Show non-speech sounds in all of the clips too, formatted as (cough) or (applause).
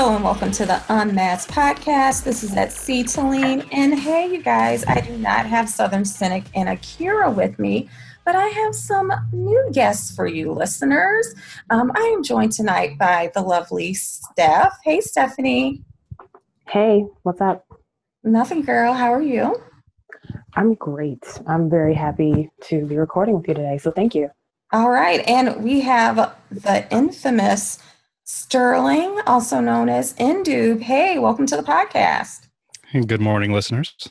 Hello and welcome to the Unmasked Podcast. This is at Celine. And hey, you guys, I do not have Southern Cynic and Akira with me, but I have some new guests for you listeners. Um, I am joined tonight by the lovely Steph. Hey, Stephanie. Hey, what's up? Nothing, girl. How are you? I'm great. I'm very happy to be recording with you today. So thank you. All right. And we have the infamous Sterling, also known as Indube. Hey, welcome to the podcast. Good morning, listeners.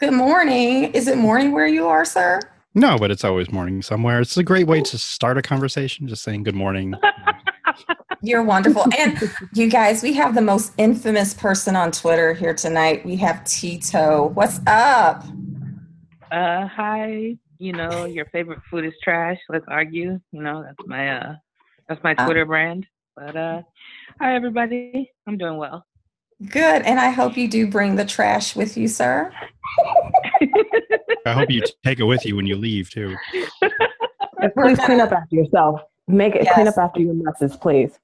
Good morning. Is it morning where you are, sir? No, but it's always morning somewhere. It's a great way to start a conversation, just saying good morning. (laughs) You're wonderful. And you guys, we have the most infamous person on Twitter here tonight. We have Tito. What's up? Uh hi. You know, your favorite food is trash. Let's argue. You know, that's my uh that's my Twitter uh, brand. But uh, hi, everybody. I'm doing well. Good. And I hope you do bring the trash with you, sir. I hope you take it with you when you leave, too. please clean up after yourself. Make it yes. clean up after your messes, please.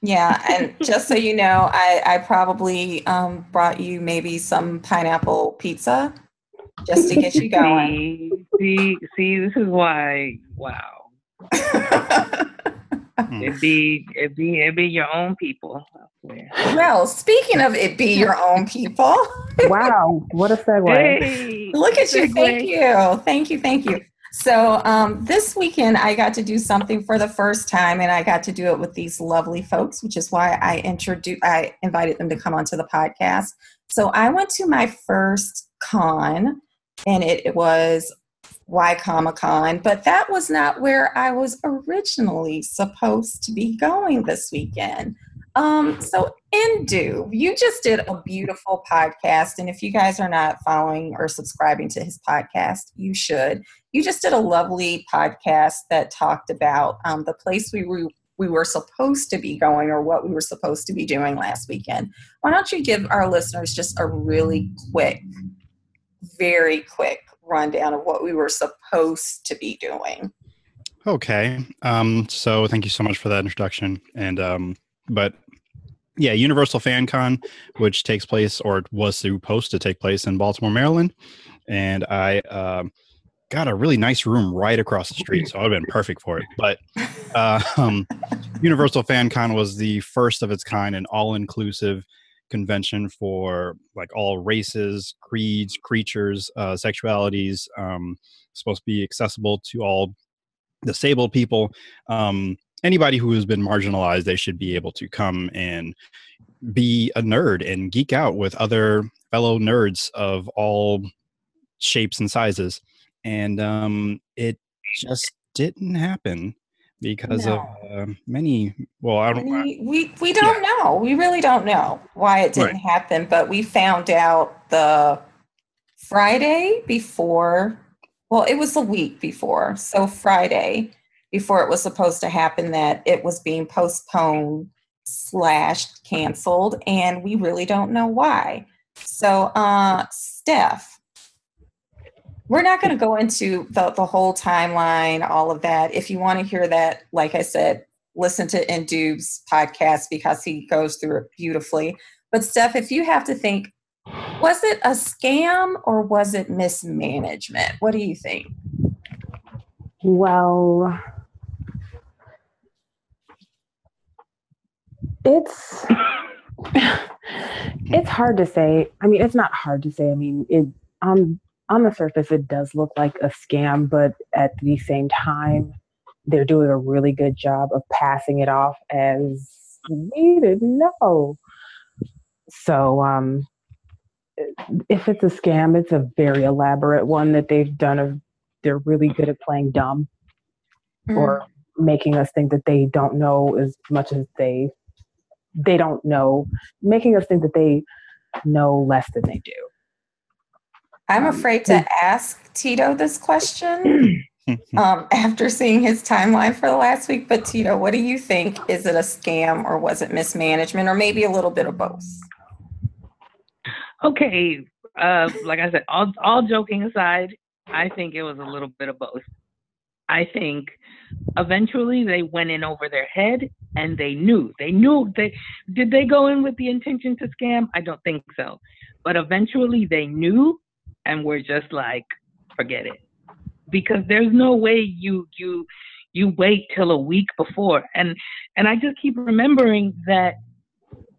Yeah, and just so you know, I, I probably um, brought you maybe some pineapple pizza just to get you (laughs) going. see, see, see this is why. Wow. (laughs) Hmm. It be it be it be your own people. Well, speaking of it be your own people. (laughs) wow, what a segue. Hey, Look at you. Thank you. Thank you. Thank you. So um, this weekend I got to do something for the first time, and I got to do it with these lovely folks, which is why I introduced I invited them to come onto the podcast. So I went to my first con, and it, it was why Comic Con, but that was not where I was originally supposed to be going this weekend. Um, so, Indu, you just did a beautiful podcast, and if you guys are not following or subscribing to his podcast, you should. You just did a lovely podcast that talked about um, the place we were we were supposed to be going or what we were supposed to be doing last weekend. Why don't you give our listeners just a really quick, very quick rundown of what we were supposed to be doing. Okay. Um, so thank you so much for that introduction. And um, but yeah, Universal Fan Con, which takes place or was supposed to take place in Baltimore, Maryland, and I uh, got a really nice room right across the street, so I'd have been perfect for it. But (laughs) uh, um, Universal Fan Con was the first of its kind, an all-inclusive convention for like all races, creeds, creatures, uh, sexualities. Um, supposed to be accessible to all disabled people. Um, anybody who has been marginalized, they should be able to come and be a nerd and geek out with other fellow nerds of all shapes and sizes. And um, it just didn't happen because no. of uh, many well i don't we we, we don't yeah. know we really don't know why it didn't right. happen but we found out the friday before well it was a week before so friday before it was supposed to happen that it was being postponed slash canceled and we really don't know why so uh steph we're not going to go into the, the whole timeline, all of that. If you want to hear that, like I said, listen to Indube's podcast because he goes through it beautifully. But Steph, if you have to think, was it a scam or was it mismanagement? What do you think? Well, it's (laughs) it's hard to say. I mean, it's not hard to say. I mean, it um on the surface, it does look like a scam, but at the same time, they're doing a really good job of passing it off as we didn't know. So, um, if it's a scam, it's a very elaborate one that they've done. Of they're really good at playing dumb mm. or making us think that they don't know as much as they they don't know, making us think that they know less than they do. I'm um, afraid to ask Tito this question (clears throat) um, after seeing his timeline for the last week. But Tito, what do you think? Is it a scam or was it mismanagement or maybe a little bit of both? Okay, uh, like I said, all, all joking aside, I think it was a little bit of both. I think eventually they went in over their head and they knew. They knew they did they go in with the intention to scam? I don't think so. But eventually they knew and we're just like, forget it. Because there's no way you you you wait till a week before. And and I just keep remembering that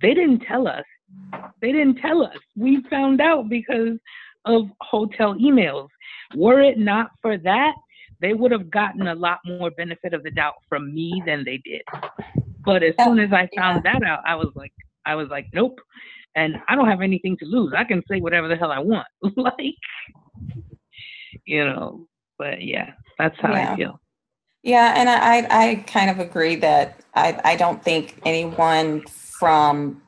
they didn't tell us. They didn't tell us. We found out because of hotel emails. Were it not for that, they would have gotten a lot more benefit of the doubt from me than they did. But as soon as I found that out, I was like, I was like, nope. And I don't have anything to lose. I can say whatever the hell I want. (laughs) like, you know, but yeah, that's how yeah. I feel. Yeah, and I, I kind of agree that I, I don't think anyone from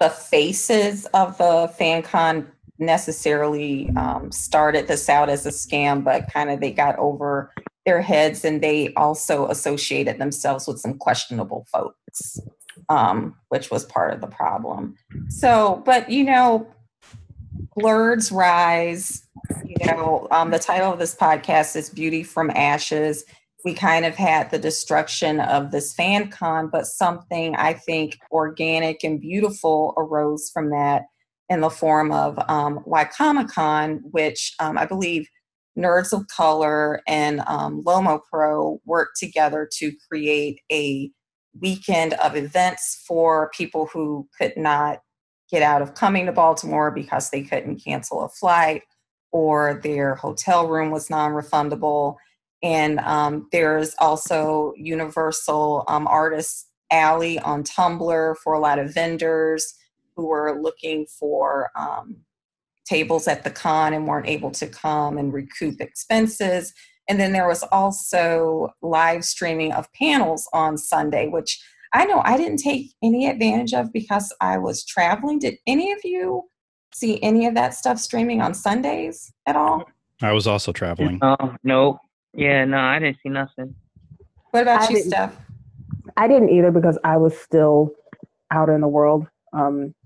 the faces of the FanCon necessarily um, started this out as a scam, but kind of they got over their heads and they also associated themselves with some questionable folks, um, which was part of the problem. So, but you know, blurs rise. You know, um, the title of this podcast is Beauty from Ashes. We kind of had the destruction of this fan con, but something I think organic and beautiful arose from that in the form of um, Con, which um, I believe Nerds of Color and um, Lomo Pro worked together to create a weekend of events for people who could not get out of coming to Baltimore because they couldn't cancel a flight or their hotel room was non refundable. And um, there's also Universal um, Artists Alley on Tumblr for a lot of vendors who were looking for um, tables at the con and weren't able to come and recoup expenses. And then there was also live streaming of panels on Sunday, which I know I didn't take any advantage of because I was traveling. Did any of you see any of that stuff streaming on Sundays at all? I was also traveling. Oh, no. Yeah, no, I didn't see nothing. What about I you, Steph? I didn't either because I was still out in the world. Um,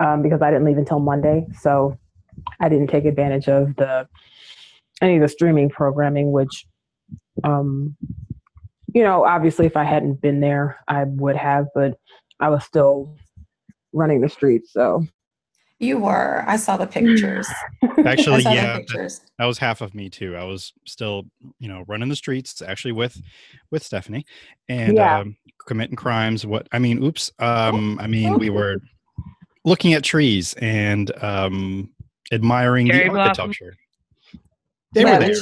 um, because I didn't leave until Monday. So I didn't take advantage of the any of the streaming programming, which, um, you know, obviously if I hadn't been there, I would have, but I was still running the streets. So you were. I saw the pictures. (laughs) Actually, yeah, pictures. That, that, was half of me too. I was still, you know, running the streets actually with with Stephanie and yeah. um, committing crimes. What I mean, oops. Um, I mean, we (laughs) were looking at trees and um, admiring Cherry the architecture. They were there.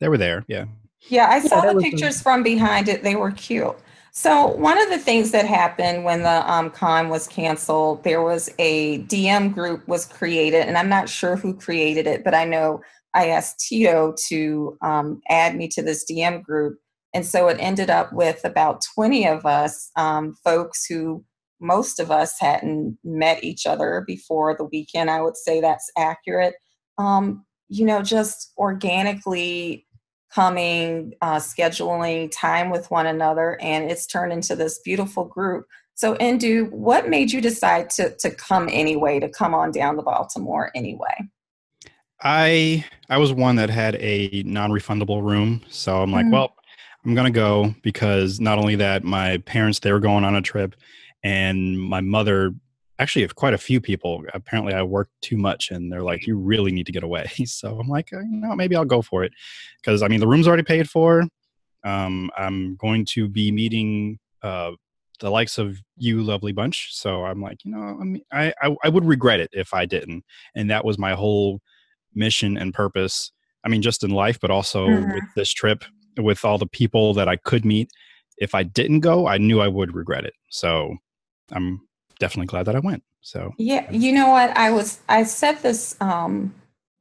They were there. Yeah. Yeah, I saw yeah, the pictures from behind it. They were cute. So one of the things that happened when the um, con was canceled, there was a DM group was created, and I'm not sure who created it, but I know I asked Tito to um, add me to this DM group, and so it ended up with about 20 of us, um, folks who most of us hadn't met each other before the weekend. I would say that's accurate. Um, you know, just organically coming, uh, scheduling time with one another, and it's turned into this beautiful group. So, Indu, what made you decide to to come anyway, to come on down to Baltimore anyway? I I was one that had a non-refundable room, so I'm like, mm well, I'm gonna go because not only that, my parents they were going on a trip, and my mother actually quite a few people apparently i work too much and they're like you really need to get away. (laughs) So i'm like uh, you know maybe i'll go for it. Because i mean the room's already paid for. Um, i'm going to be meeting uh, the likes of you lovely bunch. So i'm like you know I, mean, I, I, I would regret it if i didn't. And that was my whole mission and purpose i mean just in life but also mm-hmm. with this trip with all the people that i could meet. If i didn't go i knew i would regret it. So I'm definitely glad that I went. So yeah, you know what? I was I said this um,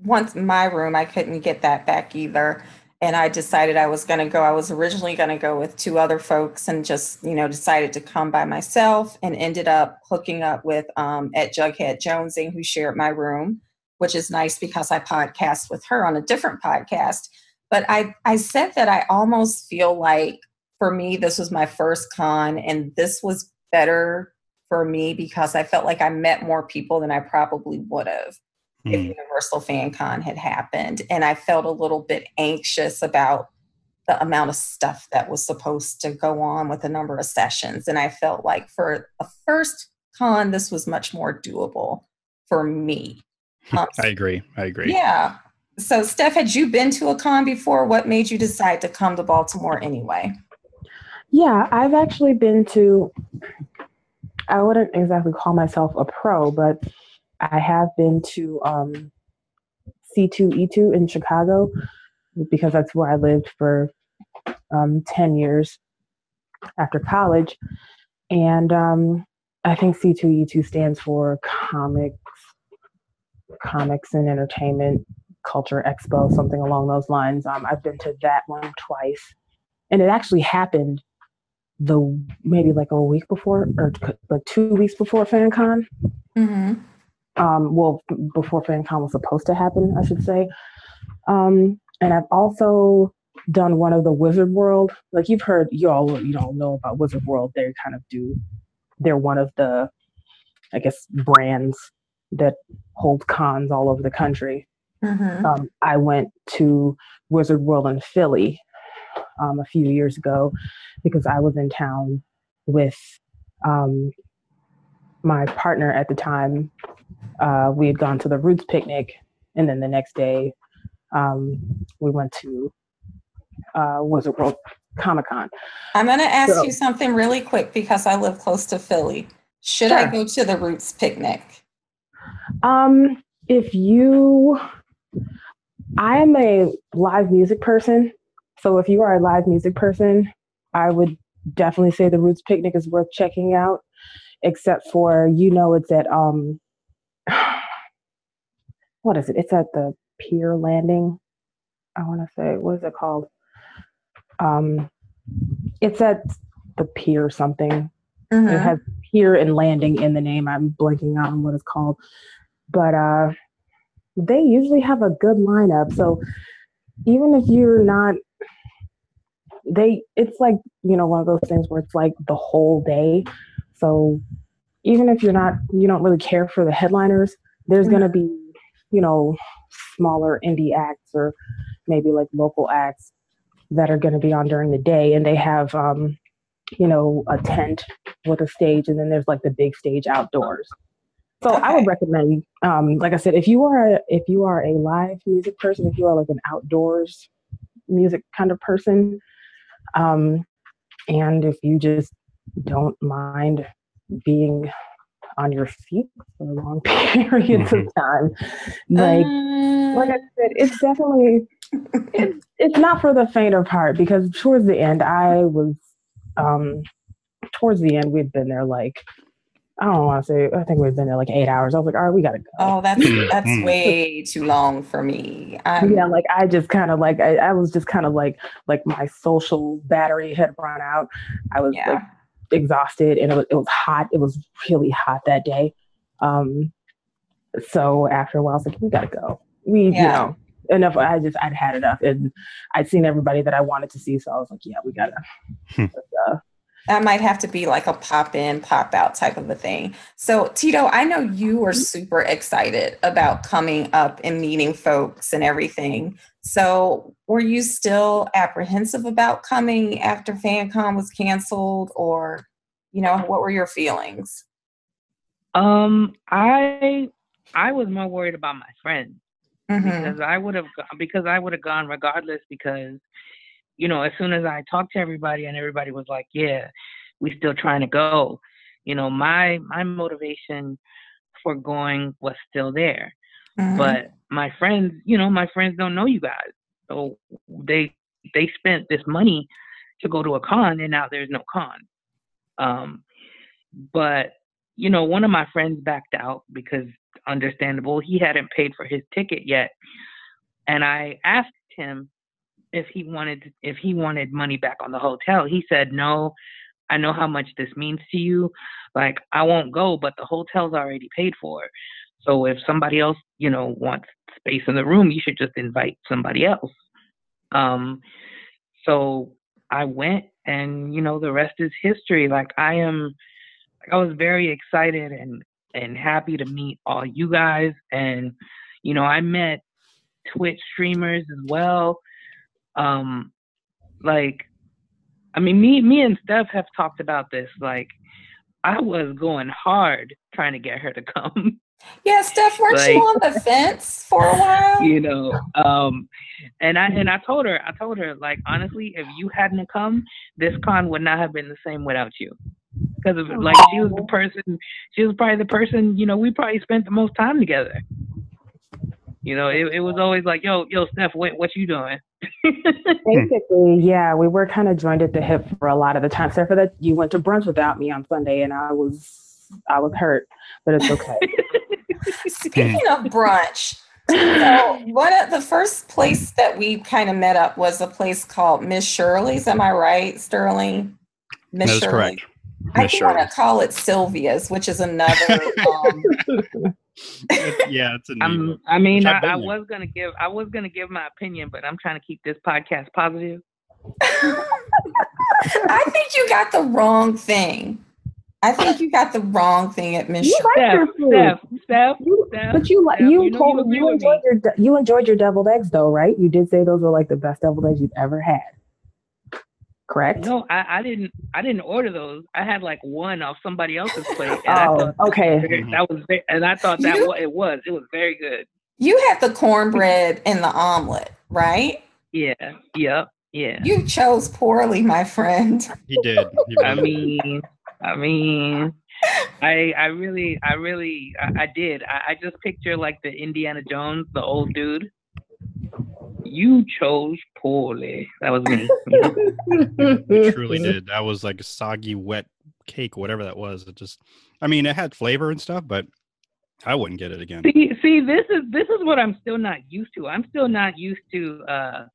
once in my room. I couldn't get that back either, and I decided I was going to go. I was originally going to go with two other folks, and just you know decided to come by myself, and ended up hooking up with um, at Jughead Jonesing, who shared my room, which is nice because I podcast with her on a different podcast. But I I said that I almost feel like for me this was my first con, and this was better for me because I felt like I met more people than I probably would have mm. if hmm. Universal Fan Con had happened. And I felt a little bit anxious about the amount of stuff that was supposed to go on with a number of sessions. And I felt like for a first con, this was much more doable for me. Um, I agree. I agree. Yeah. So, Steph, had you been to a con before? What made you decide to come to Baltimore anyway? Yeah, I've actually been to, I wouldn't exactly call myself a pro, but I have been to um, C2E2 in Chicago because that's where I lived for um, 10 years after college. And um, I think C2E2 stands for Comics, Comics and Entertainment Culture Expo, something along those lines. Um, I've been to that one twice. And it actually happened the maybe like a week before or like two weeks before FanCon. Mm-hmm. Um, well, before FanCon was supposed to happen, I should say. Um, and I've also done one of the Wizard World. Like you've heard, you all you don't know about Wizard World. They kind of do. They're one of the, I guess, brands that hold cons all over the country. Mm-hmm. Um, I went to Wizard World in Philly um, a few years ago because I was in town with um, my partner at the time. Uh, we had gone to the Roots picnic, and then the next day um, we went to uh, Wizard World Comic Con. I'm going to ask so, you something really quick because I live close to Philly. Should sure. I go to the Roots picnic? Um, if you, I am a live music person. So if you are a live music person, I would definitely say the Roots picnic is worth checking out. Except for you know it's at um, (sighs) what is it? It's at the Pier Landing. I want to say what is it called? Um, it's at the Pier something. Mm-hmm. It has Pier and Landing in the name. I'm blanking on what it's called, but uh, they usually have a good lineup. So even if you're not they it's like you know one of those things where it's like the whole day. So even if you're not you don't really care for the headliners there's going to be you know smaller indie acts or maybe like local acts that are going to be on during the day. And they have um you know a tent with a stage and then there's like the big stage outdoors. So okay. i would recommend um like i said if you are a, if you are a live music person if you are like an outdoors music kind of person um and if you just don't mind being on your feet for long (laughs) periods of mm-hmm. time. Like, uh, like I said, it's definitely it's it's not for the faint of heart because towards the end, I was um towards the end we'd been there like I don't want to say. I think we've been there like eight hours. I was like, all right, we gotta go. Oh, that's that's mm. way too long for me. I'm, yeah, like I just kind of like I, I was just kind of like like my social battery had run out. I was yeah. like exhausted and it was, it was hot. It was really hot that day. Um, so after a while, I was like, we gotta go. We, yeah. you know, enough. I just, I'd had enough and I'd seen everybody that I wanted to see. So I was like, yeah, we gotta, hmm. That might have to be like a pop in, pop out type of a thing. So, Tito, I know you were super excited about coming up and meeting folks and everything. So, were you still apprehensive about coming after FanCon was canceled, or, you know, what were your feelings? Um, I I was more worried about my friends mm-hmm. because I would have because I would have gone regardless because you know, as soon as I talked to everybody and everybody was like, "Yeah, we still trying to go," you know, my my motivation for going was still there. Mm-hmm. But my friends, you know, my friends don't know you guys, so they they spent this money to go to a con, and now there's no con. Um, but you know, one of my friends backed out because understandable, he hadn't paid for his ticket yet, and I asked him if he wanted if he wanted money back on the hotel. He said, "No, I know how much this means to you. Like I won't go, but the hotel's already paid for. So if somebody else, you know, wants space in the room, you should just invite somebody else." Um so I went and you know the rest is history. Like I am I was very excited and and happy to meet all you guys and you know I met Twitch streamers as well um, Like, I mean, me, me and Steph have talked about this. Like, I was going hard trying to get her to come. Yeah, Steph, weren't like, you on the fence for a while? You know, um, and I and I told her, I told her, like honestly, if you hadn't come, this con would not have been the same without you. Because like she was the person, she was probably the person. You know, we probably spent the most time together. You know, it, it was always like, yo, yo, Steph, what, what you doing? Hmm. Basically, yeah, we were kind of joined at the hip for a lot of the time. Except for that, you went to brunch without me on Sunday, and I was, I was hurt, but it's okay. (laughs) Speaking of brunch, so one of the first place that we kind of met up was a place called Miss Shirley's. Am I right, Sterling? Miss That is Shirley. correct. I want to call it Sylvia's, which is another. Um, (laughs) yeah, it's a um, I mean, I, I was gonna give I was gonna give my opinion, but I'm trying to keep this podcast positive. (laughs) I think you got the wrong thing. I think you got the wrong thing at Miss. You like Steph, Steph, Steph, you, Steph, but you like you, you, know, you, you enjoyed your you enjoyed your deviled eggs though, right? You did say those were like the best deviled eggs you've ever had. Correct? No, I, I didn't. I didn't order those. I had like one off somebody else's plate. oh, okay. That was, mm-hmm. and I thought that you, it was. It was very good. You had the cornbread and the omelet, right? Yeah. Yep. Yeah. You chose poorly, my friend. He did. He I mean, I mean, I I really I really I, I did. I, I just picture like the Indiana Jones, the old dude. You chose poorly. That was me. (laughs) you truly did. That was like a soggy, wet cake, whatever that was. It just, I mean, it had flavor and stuff, but I wouldn't get it again. See, see, this is this is what I'm still not used to. I'm still not used to uh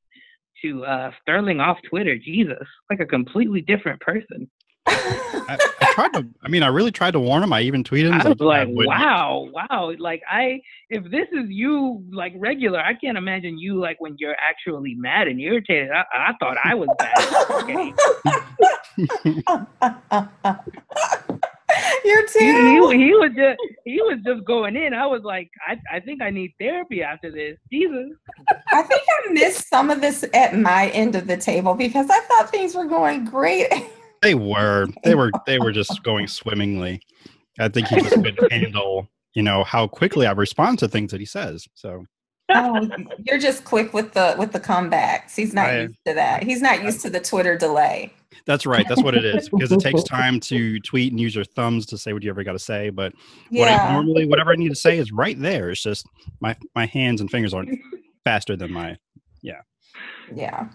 to uh Sterling off Twitter. Jesus, like a completely different person. (laughs) I, I, tried to. I mean, I really tried to warn him. I even tweeted him. I was like, "Wow, wow!" Like, I if this is you, like regular, I can't imagine you like when you're actually mad and irritated. I, I thought I was bad. (laughs) You're too. He, he, he, was just he was just going in. I was like, I, I think I need therapy after this. Jesus. I think I missed some of this at my end of the table because I thought things were going great. (laughs) They were. They were. They were just (laughs) going swimmingly. I think he just couldn't (laughs) handle, you know, how quickly I respond to things that he says. So. Oh, you're just quick with the with the comebacks. He's not I, used to that. He's not used to the Twitter delay. That's right. That's what it is because it (laughs) takes time to tweet and use your thumbs to say what you ever got to say. But yeah. what I normally, whatever I need to say is right there. It's just my my hands and fingers aren't faster than my, yeah. Yeah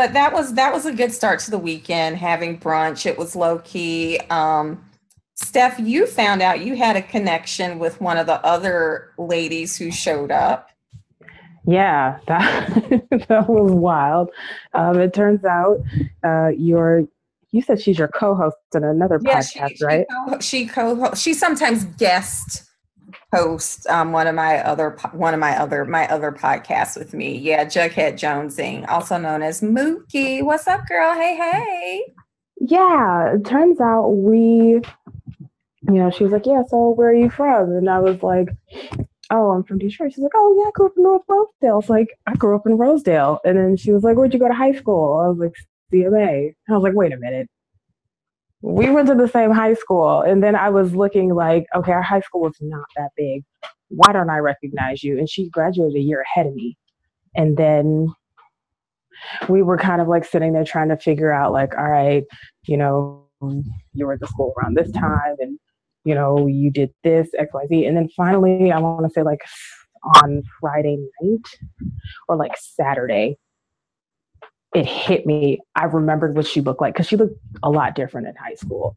but that was that was a good start to the weekend having brunch. It was low key um, steph you found out you had a connection with one of the other ladies who showed up. Yeah that (laughs) that was wild. Um, it turns out uh, your you said she's your co-host in another yeah, podcast she, right? she, co- she co she sometimes guest host um, one of my other one of my other my other podcasts with me. Yeah, Jughead Jonesing, also known as Mookie. What's up, girl? Hey, hey. Yeah, it turns out we, you know, she was like, "Yeah, so where are you from?" And I was like, "Oh, I'm from Detroit." She's like, "Oh yeah, I grew up in North Rosedale." I was like, "I grew up in Rosedale," and then she was like, "Where'd you go to high school?" I was like, "CMA." I was like, "Wait a minute." We went to the same high school. And then I was looking like, okay, our high school was not that big. Why don't I recognize you? And she graduated a year ahead of me. And then we were kind of like sitting there trying to figure out, like, all right, you know, you were at the school around this time and, you know, you did this, XYZ. And then finally, I want to say like on Friday night or like Saturday, it hit me. I remembered what she looked like because she looked a lot different in high school.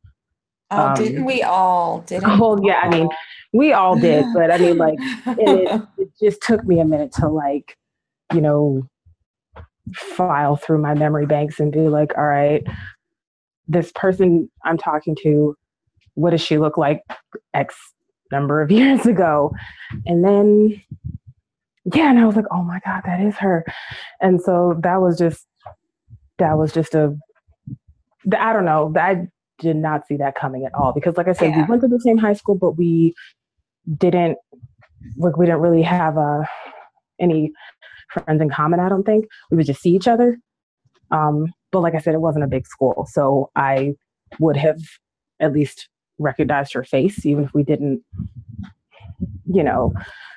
Oh, um, didn't we all? Didn't (laughs) well, yeah, I mean, we all did, (laughs) but I mean, like, it, (laughs) it just took me a minute to like, you know, file through my memory banks and be like, all right, this person I'm talking to, what does she look like X number of years ago? And then, yeah, and I was like, oh my God, that is her. And so that was just that was just a I don't know. I did not see that coming at all because, like I said, yeah. we went to the same high school, but we didn't like we didn't really have uh, any friends in common. I don't think we would just see each other, Um, but like I said, it wasn't a big school, so I would have at least recognized her face, even if we didn't, you know,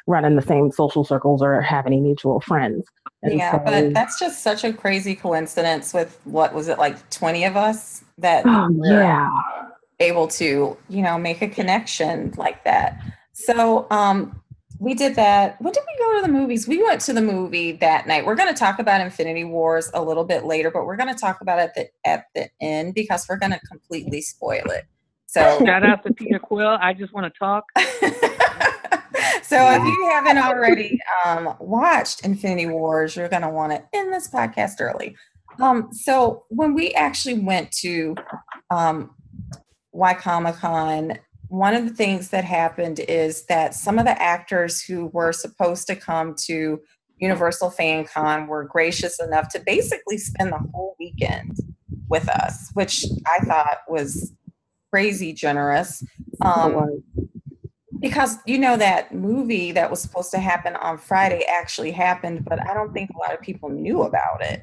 run in the same social circles or have any mutual friends. And yeah, so, but that's just such a crazy coincidence with what was it like 20 of us that oh, yeah able to, you know, make a connection like that. So um we did that. When did we go to the movies? We went to the movie that night. We're going to talk about Infinity Wars a little bit later, but we're going to talk about it at the, at the end because we're going to completely spoil it. So (laughs) shout out to Peter Quill. I just want to talk. (laughs) so if you haven't already um, watched Infinity Wars, you're going to want to end this podcast early. Um, so when we actually went to um, Y Comic Con, one of the things that happened is that some of the actors who were supposed to come to Universal Fan Con were gracious enough to basically spend the whole weekend with us, which I thought was crazy generous. Um, because you know that movie that was supposed to happen on Friday actually happened, but I don't think a lot of people knew about it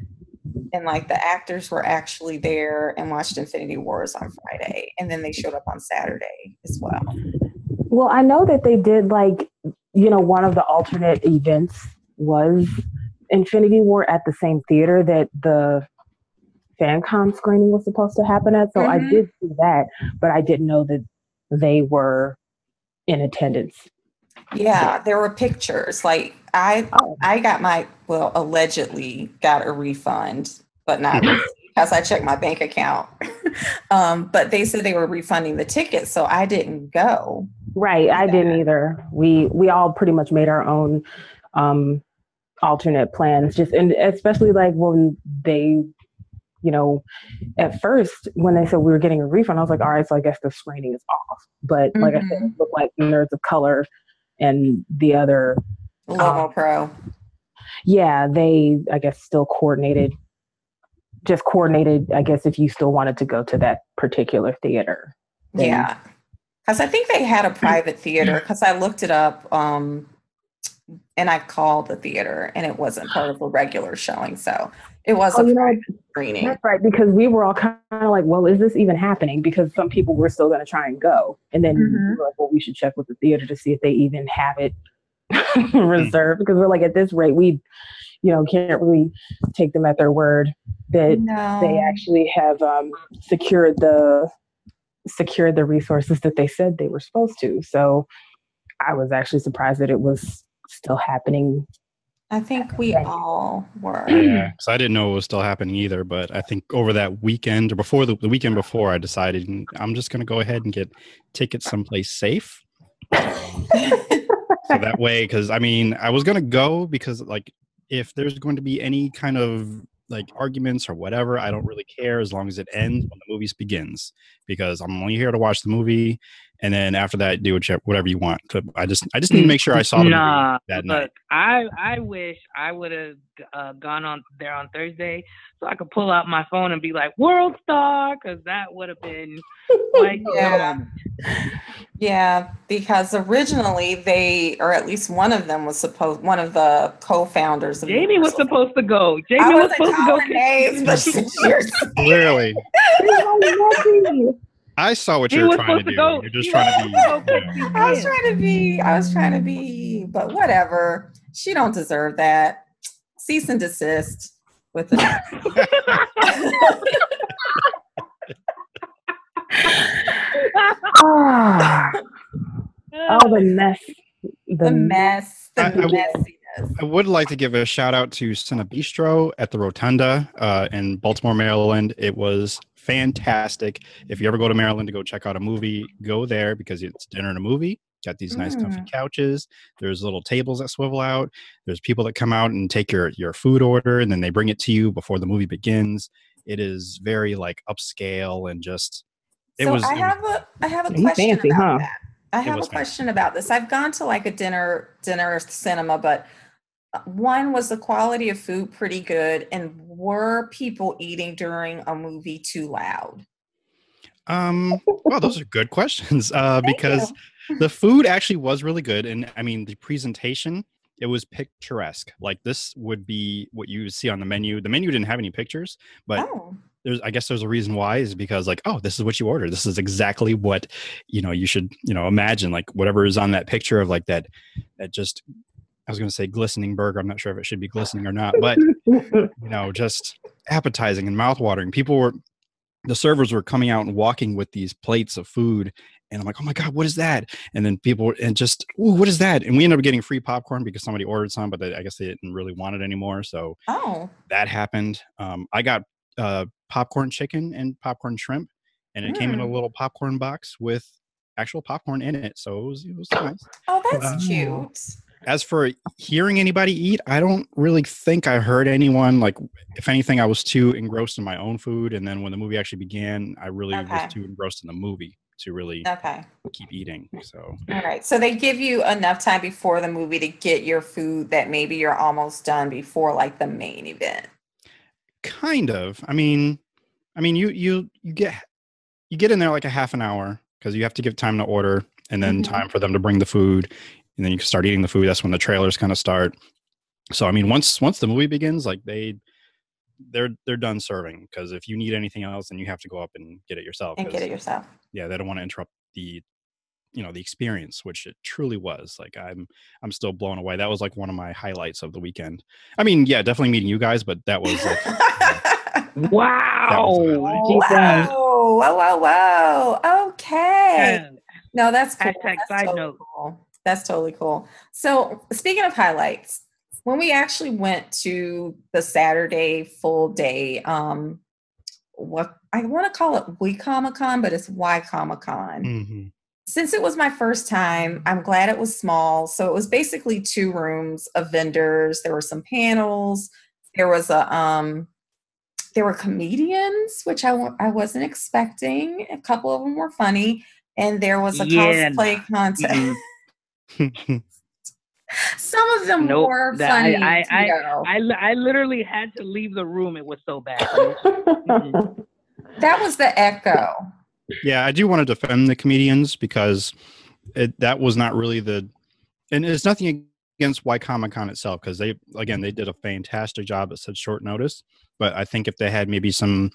and like the actors were actually there and watched Infinity Wars on Friday, and then they showed up on Saturday as well. Well, I know that they did like you know one of the alternate events was Infinity War at the same theater that the FanCon screening was supposed to happen at. So mm-hmm. I did see that, but I didn't know that they were in attendance. Yeah, there were pictures. Like I oh. I got my well allegedly got a refund, but not (laughs) because I checked my bank account. (laughs) um, but they said they were refunding the ticket, so I didn't go. Right, I didn't either. We we all pretty much made our own um, alternate plans. Just and especially like when they you know, at first when they said we were getting a refund, I was like, all right, so I guess the screening is off. But like mm-hmm. I said, it looked like Nerds of Color and the other Lomo um, Pro. Yeah, they I guess still coordinated just coordinated, I guess, if you still wanted to go to that particular theater. Then. Yeah. Because I think they had a (clears throat) private theater because I looked it up um, and I called the theater and it wasn't part of the regular showing. So it was oh, a private know, screening. That's right. Because we were all kind of like, well, is this even happening? Because some people were still going to try and go. And then mm-hmm. we were like, well, we should check with the theater to see if they even have it (laughs) reserved. Because we're like, at this rate, we you know can't really take them at their word that no. they actually have um, secured the secured the resources that they said they were supposed to. So I was actually surprised that it was still happening. I think we all were. Yeah, because (clears throat) I didn't know it was still happening either. But I think over that weekend or before the, the weekend before, I decided I'm just going to go ahead and get tickets someplace safe. so that way, because I mean, I was going to go because like if there's going to be any kind of like arguments or whatever, I don't really care as long as it ends when the movie begins because I'm only here to watch the movie, and then after that, do whatever you want. I just I just need to make sure I saw the nah, movie that night. I I wish I would have uh, gone on there on Thursday so I could pull out my phone and be like World Star because that would have been (laughs) like yeah. Yeah, because originally they, or at least one of them was supposed, one of the co-founders. Of Jamie was supposed to go. Jamie was supposed to go. Names, (laughs) but Clearly. (laughs) I saw what you were trying to do. Go. You're just trying to be. You know. I was trying to be. I was trying to be. But whatever. She don't deserve that. Cease and desist with the. (laughs) oh, oh, the mess. The, the mess. The I, messiness. I would like to give a shout out to Bistro at the Rotunda uh, in Baltimore, Maryland. It was fantastic. If you ever go to Maryland to go check out a movie, go there because it's dinner and a movie. Got these nice comfy mm. couches. There's little tables that swivel out. There's people that come out and take your your food order and then they bring it to you before the movie begins. It is very like upscale and just it so was. I have a I have a question fancy, about huh? that. I have a fancy. question about this. I've gone to like a dinner dinner cinema, but one was the quality of food pretty good, and were people eating during a movie too loud? Um, well, those are good (laughs) questions uh, because the food actually was really good, and I mean the presentation it was picturesque. Like this would be what you would see on the menu. The menu didn't have any pictures, but Oh. there's I guess there's a reason why is because like oh this is what you ordered. This is exactly what you know you should you know imagine like whatever is on that picture of like that that just I was going to say glistening burger. I'm not sure if it should be glistening or not, but (laughs) you know just appetizing and mouthwatering. People were the servers were coming out and walking with these plates of food and i'm like oh my god what is that and then people were- and just Ooh, what is that and we ended up getting free popcorn because somebody ordered some but they, i guess they didn't really want it anymore so Oh. that happened um, i got uh, popcorn chicken and popcorn shrimp and it came in a Mm. little popcorn box with actual popcorn in it so it was, it was (gasps) nice Oh, that's Wow. cute. As for hearing anybody eat, I don't really think I heard anyone. Like, if anything, I was too engrossed in my own food. And then when the movie actually began, I really Okay. was too engrossed in the movie to really Okay. keep eating. So, All right. So they give you enough time before the movie to get your food that maybe you're almost done before like the main event. kind of. I mean, I mean, you you you get you get in there like a half an hour because you have to give time to order and then Mhm. time for them to bring the food, and then you can start eating the food. That's when the trailers kind of start. So, I mean, once once the movie begins, like they they're they're done serving because if you need anything else, then you have to go up and get it yourself. And 'cause, get it yourself. yeah, they don't want to interrupt the you know the experience which it truly was like i'm i'm still blown away that was like one of my highlights of the weekend i mean yeah definitely meeting you guys but that was like (laughs) Wow. highlight. Jesus. Whoa, whoa, whoa, whoa. Okay. Yeah. No, that's cool. Hashtag That's side totally note. Cool. That's totally cool. So, speaking of highlights, when we actually went to the Saturday full day, um, what I want to call it We Comic Con, but it's Y Comic Con. Mhm. Since it was my first time, I'm glad it was small. So it was basically two rooms of vendors. There were some panels. There was a um, there were comedians, which I I wasn't expecting. A couple of them were funny, and there was a Yeah, cosplay contest. Mm-mm. (laughs) Some of them Nope, were that- funny. I- I- Tito. I, li- I literally had to leave the room. It was so bad. (laughs) that was the echo. yeah i do want to defend the comedians because it, that was not really the and it's nothing against why comic-con itself because they again they did a fantastic job at such short notice but i think if they had maybe some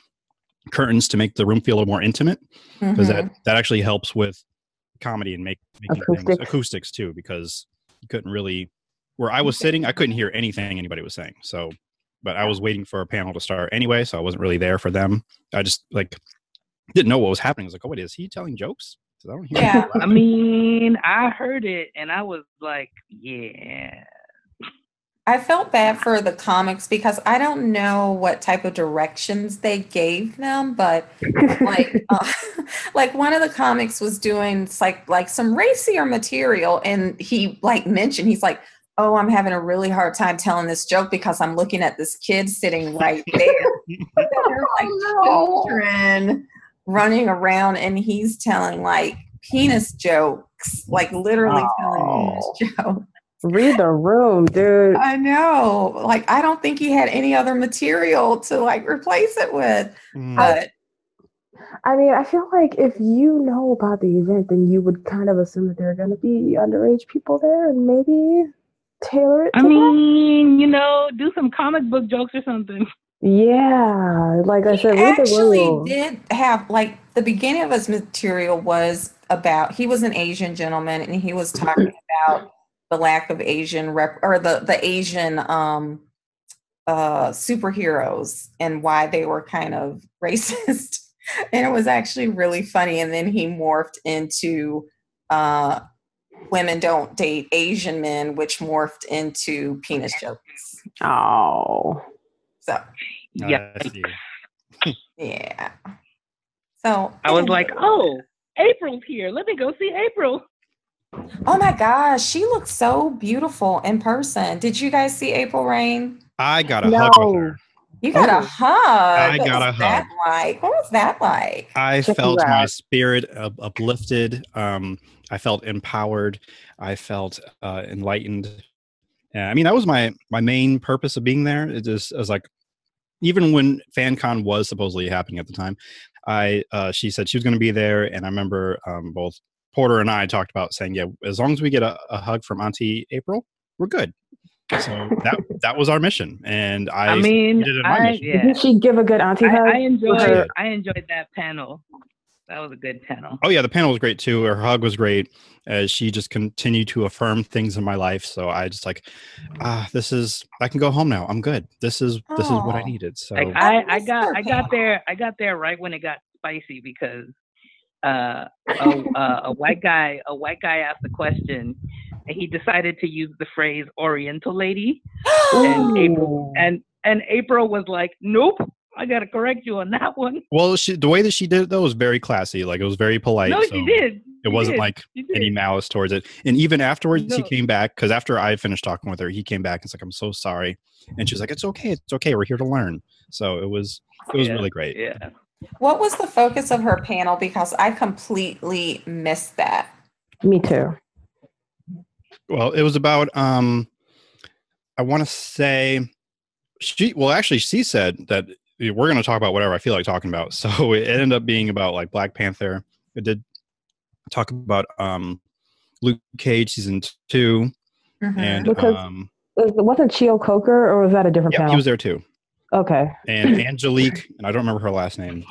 curtains to make the room feel a little more intimate because Mhm. that that actually helps with comedy and make making things Acoustics. acoustics too because you couldn't really where i was sitting i couldn't hear anything anybody was saying so but i was waiting for a panel to start anyway so i wasn't really there for them i just like didn't know what was happening i was like oh wait is he telling jokes?" I don't hear Yeah. I mean, I heard it and I was like, yeah. I felt bad for the comics because I don't know what type of directions they gave them, but like (laughs) uh, (laughs) like one of the comics was doing like like some racier material and he like mentioned he's like oh i'm having a really hard time telling this joke because i'm looking at this kid sitting right (laughs) there. They're like children running around and he's telling like penis jokes like literally telling penis jokes Read the room, dude. I know. Like, I don't think he had any other material to like replace it with. Mm. But I mean, I feel like if you know about the event, then you would kind of assume that there are going to be underage people there and maybe tailor it. I to that. mean, you know, do some comic book jokes or something. yeah, like I said, read the actually room. did have like the beginning of his material was about he was an Asian gentleman and he was talking about the lack of Asian rep or the the Asian um uh superheroes and why they were kind of (laughs) racist. and it was actually really funny. And then he morphed into uh women don't date Asian men, which morphed into penis jokes. Oh, So Yeah. (laughs) Yeah. So I was like, oh, April's here. Let me go see April. Oh my gosh, she looks so beautiful in person. Did you guys see April Rain? i got a hug with her You got Oh. a hug. I got was a that hug. like? What was that like? I Check felt my spirit up, uplifted. Um, I felt empowered. I felt uh, enlightened. Yeah, I mean that was my my main purpose of being there. It just I was like, even when FanCon was supposedly happening at the time, I uh, she said she was going to be there, and I remember um, both Porter and I talked about saying, yeah, as long as we get a, a hug from Auntie April, we're good. So that (laughs) that was our mission, and I, I mean, did it my I, yeah, Did she give a good auntie I, hug? I enjoyed her- I enjoyed that panel. That was a good panel. Oh yeah, the panel was great too. Her hug was great as she just continued to affirm things in my life. So I just like, ah, this is I can go home now. I'm good. This is this is what I needed. So Like I I, I got I got there I got there right when it got spicy because uh, a, a, a white guy a white guy asked a question and he decided to use the phrase Oriental lady and April and and April was like nope I got to correct you on that one. well, she the way that she did it though was very classy. Like it was very polite. no, so she did. It wasn't did. like any malice towards it. And even afterwards, he came back because after I finished talking with her, he came back and was like, "I'm so sorry," and she's like, "It's okay, it's okay. We're here to learn." So it was it was Yeah. really great. Yeah. What was the focus of her panel? Because I completely missed that. Me too. Well, it was about um, I want to say she. Well, actually, she said that we're going to talk about whatever I feel like talking about. (laughs) So it ended up being about like Black Panther. It did talk about um, Luke Cage season two Mhm. and Because- um, Was- Wasn't Cheo Coker or was that a different yeah, panel? he was there too. Okay. and Angelique, and I don't remember her last name,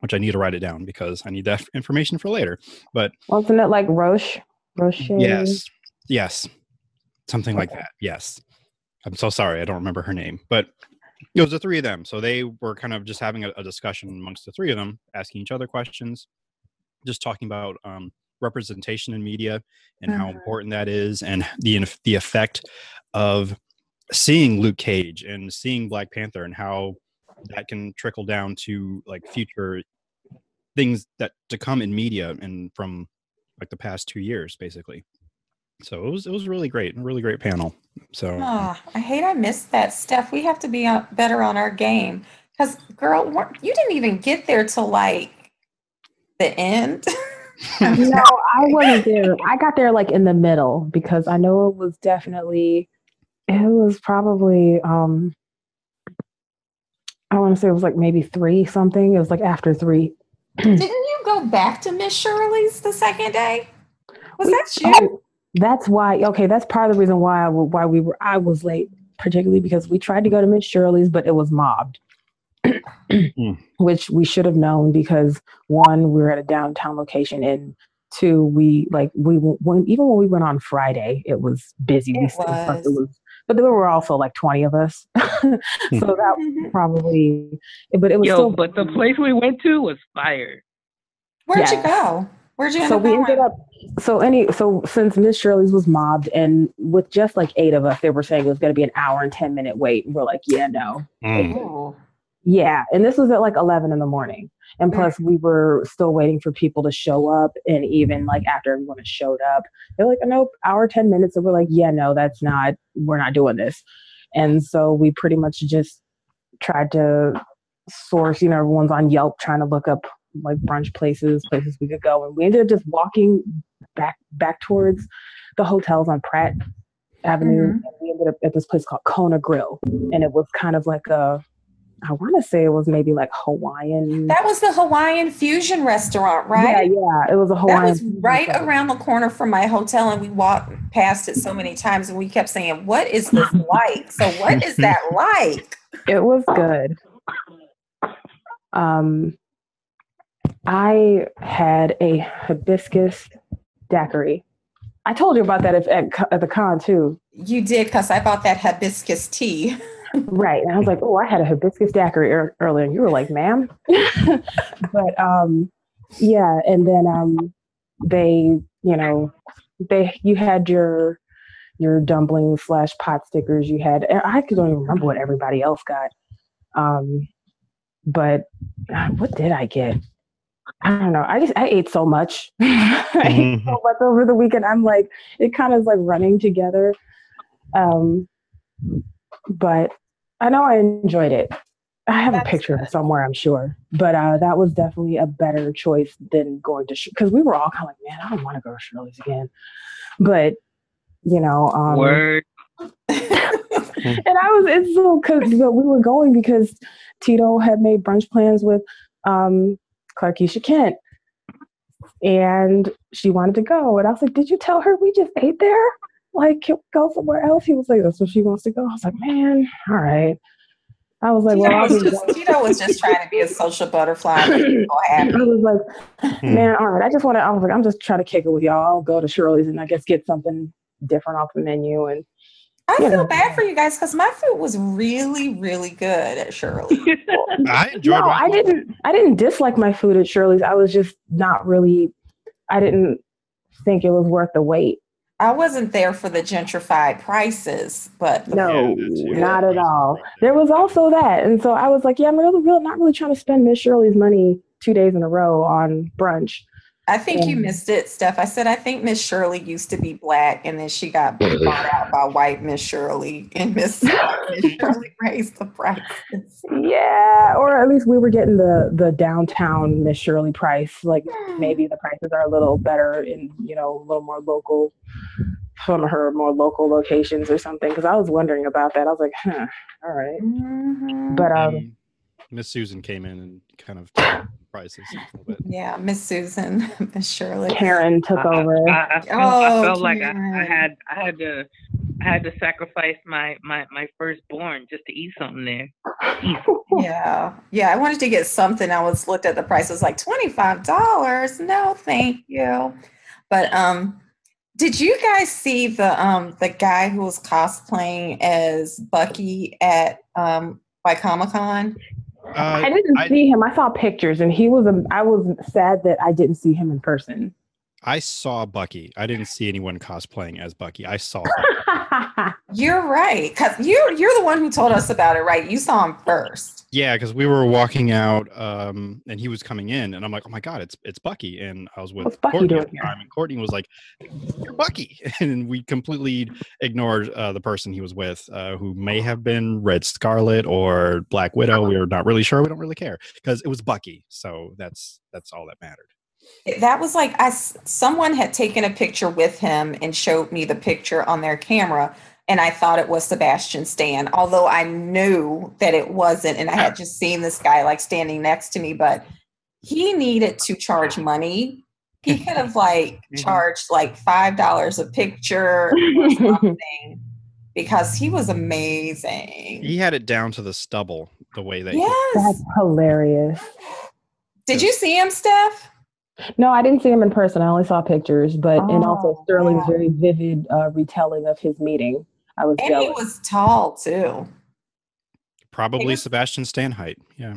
which I need to write it down because I need that information for later. But Wasn't it like Roche? Roche? yes, yes, something like that. Yes, I'm so sorry, I don't remember her name, but it was the three of them. So they were kind of just having a, a discussion amongst the three of them, asking each other questions, just talking about um, representation in media and how Mhm. important that is, and the the effect of seeing Luke Cage and seeing Black Panther and how that can trickle down to like future things that to come in media and from like the past two years basically so it was it was really great a really great panel so Ah, I hate I missed that, Steph. We have to be uh, better on our game. Because, girl, you didn't even get there till like the end. (laughs) no, I wasn't there. I got there like in the middle because I know it was definitely it was probably um I want to say it was like maybe three something. It was like after three. (clears throat) Didn't you go back to Miss Shirley's the second day? Was We- that you? oh, that's why. Okay, that's part of the reason why I, w- why we were I was late, particularly because we tried to go to Miss Shirley's, but it was mobbed, Hmm. (clears throat) which we should have known because one, we were at a downtown location, and two, we like we when even when we went on Friday, it was busy. we It still it was, but there were also like twenty of us, (laughs) so that Mhm. probably, but it was Yo, still. but the place we went to was fire. Where'd you go? Where'd you end so up we ended up so any so since miss shirley's was mobbed and with just like eight of us they were saying it was going to be an hour and 10 minute wait and we're like yeah no Mm. Yeah and this was at like 11 in the morning and Mm. plus we were still waiting for people to show up and even like after everyone showed up. They're like nope hour 10 minutes and we're like yeah no that's not we're not doing this. And so we pretty much just tried to source you know everyone's on yelp trying to look up like brunch places places we could go. And we ended up just walking back back towards the hotels on pratt avenue. Mhm. and we ended up at this place called kona grill. And it was kind of like a i want to say it was maybe like hawaiian That was the Hawaiian fusion restaurant, right? yeah yeah. it was a Hawaiian. That was right place. around the corner from my hotel, and we walked past it so many times, and we kept saying, "What is this (laughs) like?" So, what is that like? it was good um i had a hibiscus daiquiri i told you about that at, at, at the con too You did, because I bought that hibiscus tea. (laughs) Right. And I was like, oh, I had a hibiscus daiquiri ear- earlier. And you were like, ma'am. (laughs) but um, yeah. And then um, they, you know, they, you had your, your dumpling slash pot stickers. You had, I don't even remember what everybody else got. Um, but uh, what did I get? I don't know. I just, I ate so much. (laughs) I ate so much over the weekend. I'm like, it kind of is like running together. Um, but I know I enjoyed it. I have That's a picture good. somewhere, I'm sure. But uh, that was definitely a better choice than going to because we were all kind of like, man, I don't want to go to Shirley's again. But you know, um, Word. (laughs) and I was it's so because but we were going because Tito had made brunch plans with um, Clarkeisha Kent, and she wanted to go, and I was like, did you tell her we just ate there? Like go somewhere else. He was like, that's where she wants to go. I was like, man, all right. I was like, Tito well, was just, Tito was just trying to be a social butterfly. (laughs) I was like, hmm. man, all right. I just want to. I was like, I'm just trying to kick it with y'all. I'll go to Shirley's and I guess get something different off the menu. And I feel know. bad for you guys because my food was really, really good at Shirley's. (laughs) I enjoyed. No, I didn't. I didn't dislike my food at Shirley's. I was just not really. I didn't think it was worth the wait. I wasn't there for the gentrified prices, but no, yeah, not at all. There was also that, and so I was like, yeah, I'm really, really not really trying to spend Miss Shirley's money two days in a row on brunch. I think you missed it, Steph. I said I think Miss Shirley used to be black, and then she got bought out by white Miss Shirley, and (laughs) Miss Shirley raised the prices. Yeah, or at least we were getting the the downtown Miss Shirley price. Like maybe the prices are a little better in you know a little more local from her more local locations or something. Because I was wondering about that. I was like, huh, all right. mm-hmm. but um, Miss Susan came in and kind of prices a little bit. (laughs) Yeah, Miss Susan, (laughs) Miss Shirley. Karen took I, over. I, I, I felt, oh, felt like I, had I had to I had to sacrifice my my my firstborn just to eat something there. (laughs) yeah, yeah. I wanted to get something. I was looked at the price. It was like twenty five dollars. No, thank you. But um, did you guys see the um the guy who was cosplaying as Bucky at um by Comic Con? Uh, I didn't I, see him. I saw pictures, and he was. A, I was sad that I didn't see him in person. I saw Bucky. I didn't see anyone cosplaying as Bucky. I saw. (laughs) you're right, because you're you're the one who told us about it, right? You saw him first. Yeah, because we were walking out, um, and he was coming in, and I'm like, "Oh my god, it's it's Bucky!" And I was with Courtney at the time, and Courtney was like, "You're Bucky," (laughs) and we completely ignored uh, the person he was with, uh, who may have been Red Scarlet or Black Widow. We were not really sure. We don't really care because it was Bucky, so that's that's all that mattered that was like I someone had taken a picture with him and showed me the picture on their camera and I thought it was Sebastian Stan, although I knew that it wasn't and I had just seen this guy like standing next to me but he needed to charge money. He could have like (laughs) mm-hmm. charged like five dollars a picture or something (laughs) because he was amazing. He had it down to the stubble the way that yes. He- that's hilarious. Did you see him, Steph? No, I didn't see him in person. I only saw pictures, but oh, and also oh, Sterling's very vivid uh, retelling of his meeting. I was and jealous. he was tall too. Probably was, Sebastian Stan height. Yeah.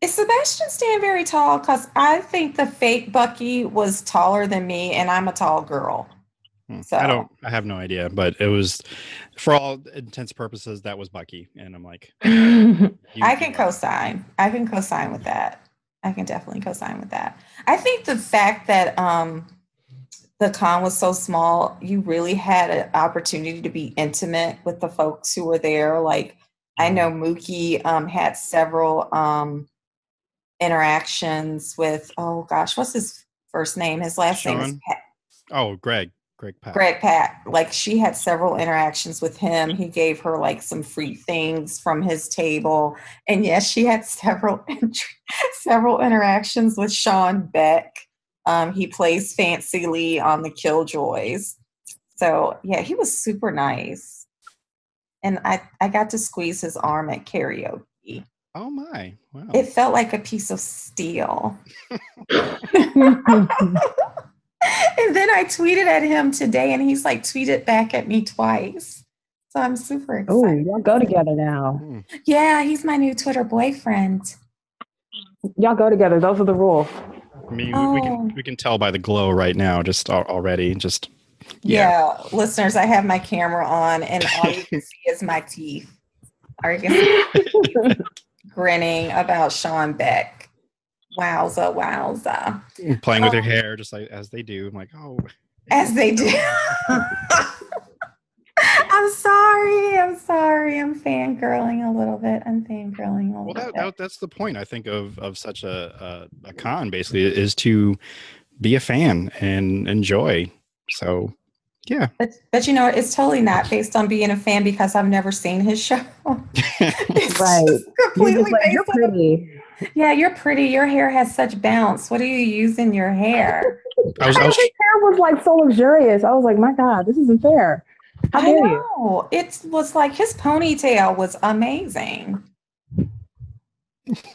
Is Sebastian Stan very tall? Because I think the fake Bucky was taller than me, and I'm a tall girl. Hmm. So I don't. I have no idea, but it was, for all intents purposes, that was Bucky, and I'm like, (laughs) I can co-sign. I can co-sign with that. I can definitely co-sign with that. I think the fact that um, the con was so small, you really had an opportunity to be intimate with the folks who were there. Like I know mm-hmm. Mookie um, had several um, interactions with. Oh gosh, what's his first name? His last Sean? name is. Pat. Oh, Greg. Greg Pak. Greg Pak. Like she had several interactions with him. He gave her like some free things from his table. And yes, she had (laughs) several several interactions with Sean Baek. Um, he plays Fancy Lee on the Killjoys. So yeah, he was super nice. And I, I got to squeeze his arm at karaoke. Oh my. Wow. It felt like a piece of steel. (laughs) (laughs) (laughs) and then I tweeted at him today, and he's like tweeted back at me twice. So I'm super excited. Oh, y'all go together now. Hmm. Yeah, he's my new Twitter boyfriend. Y'all go together. Those are the rules. I mean, oh. we can we can tell by the glow right now, just already. Just yeah. yeah. listeners, I have my camera on, and all you can (laughs) see is my teeth. Are you (laughs) grinning about Sean Baek? Wowza, wowza. Playing with your um, hair, just like as they do. I'm like, oh. As they do. (laughs) I'm sorry. I'm sorry. I'm fangirling a little bit. I'm fangirling a little well, that, bit. That, that's the point, I think, of of such a, a, a con. Basically, is to be a fan and enjoy. So, yeah. But, but you know, it's totally not based on being a fan because I've never seen his show. (laughs) (laughs) right. Completely you're, like, you're pretty. Yeah, you're pretty. Your hair has such bounce. What do you use in your hair? I was, I was His hair was like so luxurious. I was like, my God, this isn't fair. How I dare you? know. It was like his ponytail was amazing.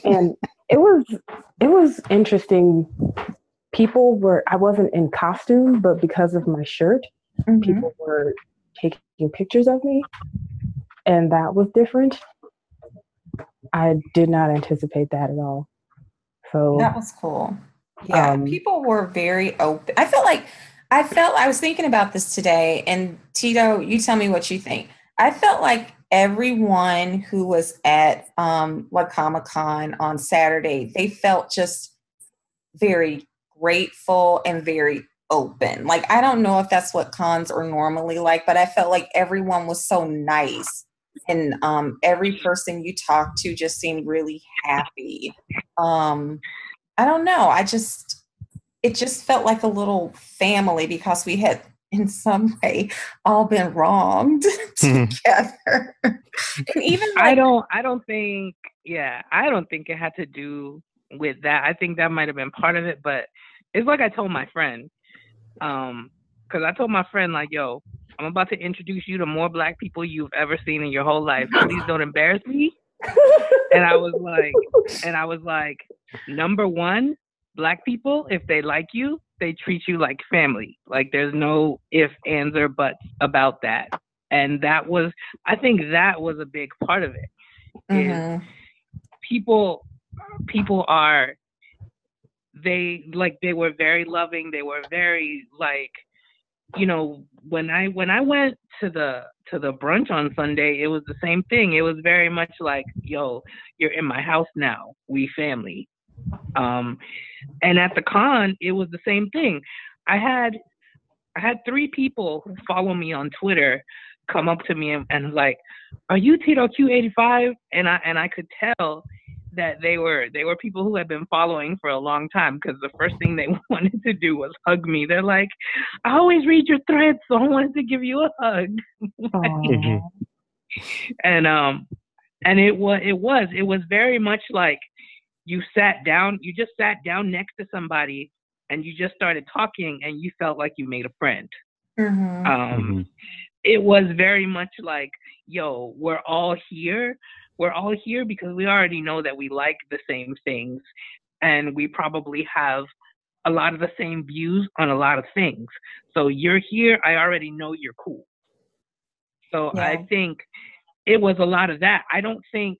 and it was it was interesting people were i wasn't in costume but because of my shirt Mhm. people were taking pictures of me and that was different i did not anticipate that at all so That was cool. Yeah, Um, people were very open. I felt like I felt I was thinking about this today, and Tito, you tell me what you think. I felt like everyone who was at um, like Comic Con on Saturday, they felt just very grateful and very open. Like I don't know if that's what cons are normally like, but I felt like everyone was so nice. And um, every person you talked to just seemed really happy um i don't know i just it just felt like a little family because we had in some way all been wronged (laughs) (laughs) together and even I don't I don't think yeah, I don't think it had to do with that. I think that might have been part of it, but it's like I told my friend. Um, because I told my friend like, yo, I'm about to introduce you to more black people you've ever seen in your whole life. Please don't embarrass me. (laughs) And I was like and I was like, number one, black people, if they like you, they treat you like family. Like there's no if, ands, or buts about that. And that was I think that was a big part of it. Mhm. people people are they like they were very loving they were very like you know when i when i went to the to the brunch on sunday it was the same thing. It was very much like yo you're in my house now. We family. Um and at the con it was the same thing. I had i had three people who follow me on twitter come up to me and, and like are you tito q85 and i and i could tell that they were they were people who had been following for a long time because the first thing they (laughs) wanted to do was hug me. They're like i always read your threads so i wanted to give you a hug. (laughs) And um and it was it was it was very much like you sat down you just sat down next to somebody and you just started talking and you felt like you made a friend. Mhm. um Mhm. it was very much like yo we're all here we're all here because we already know that we like the same things and we probably have a lot of the same views on a lot of things. So you're here i already know you're cool. So i think it was a lot of that. I don't think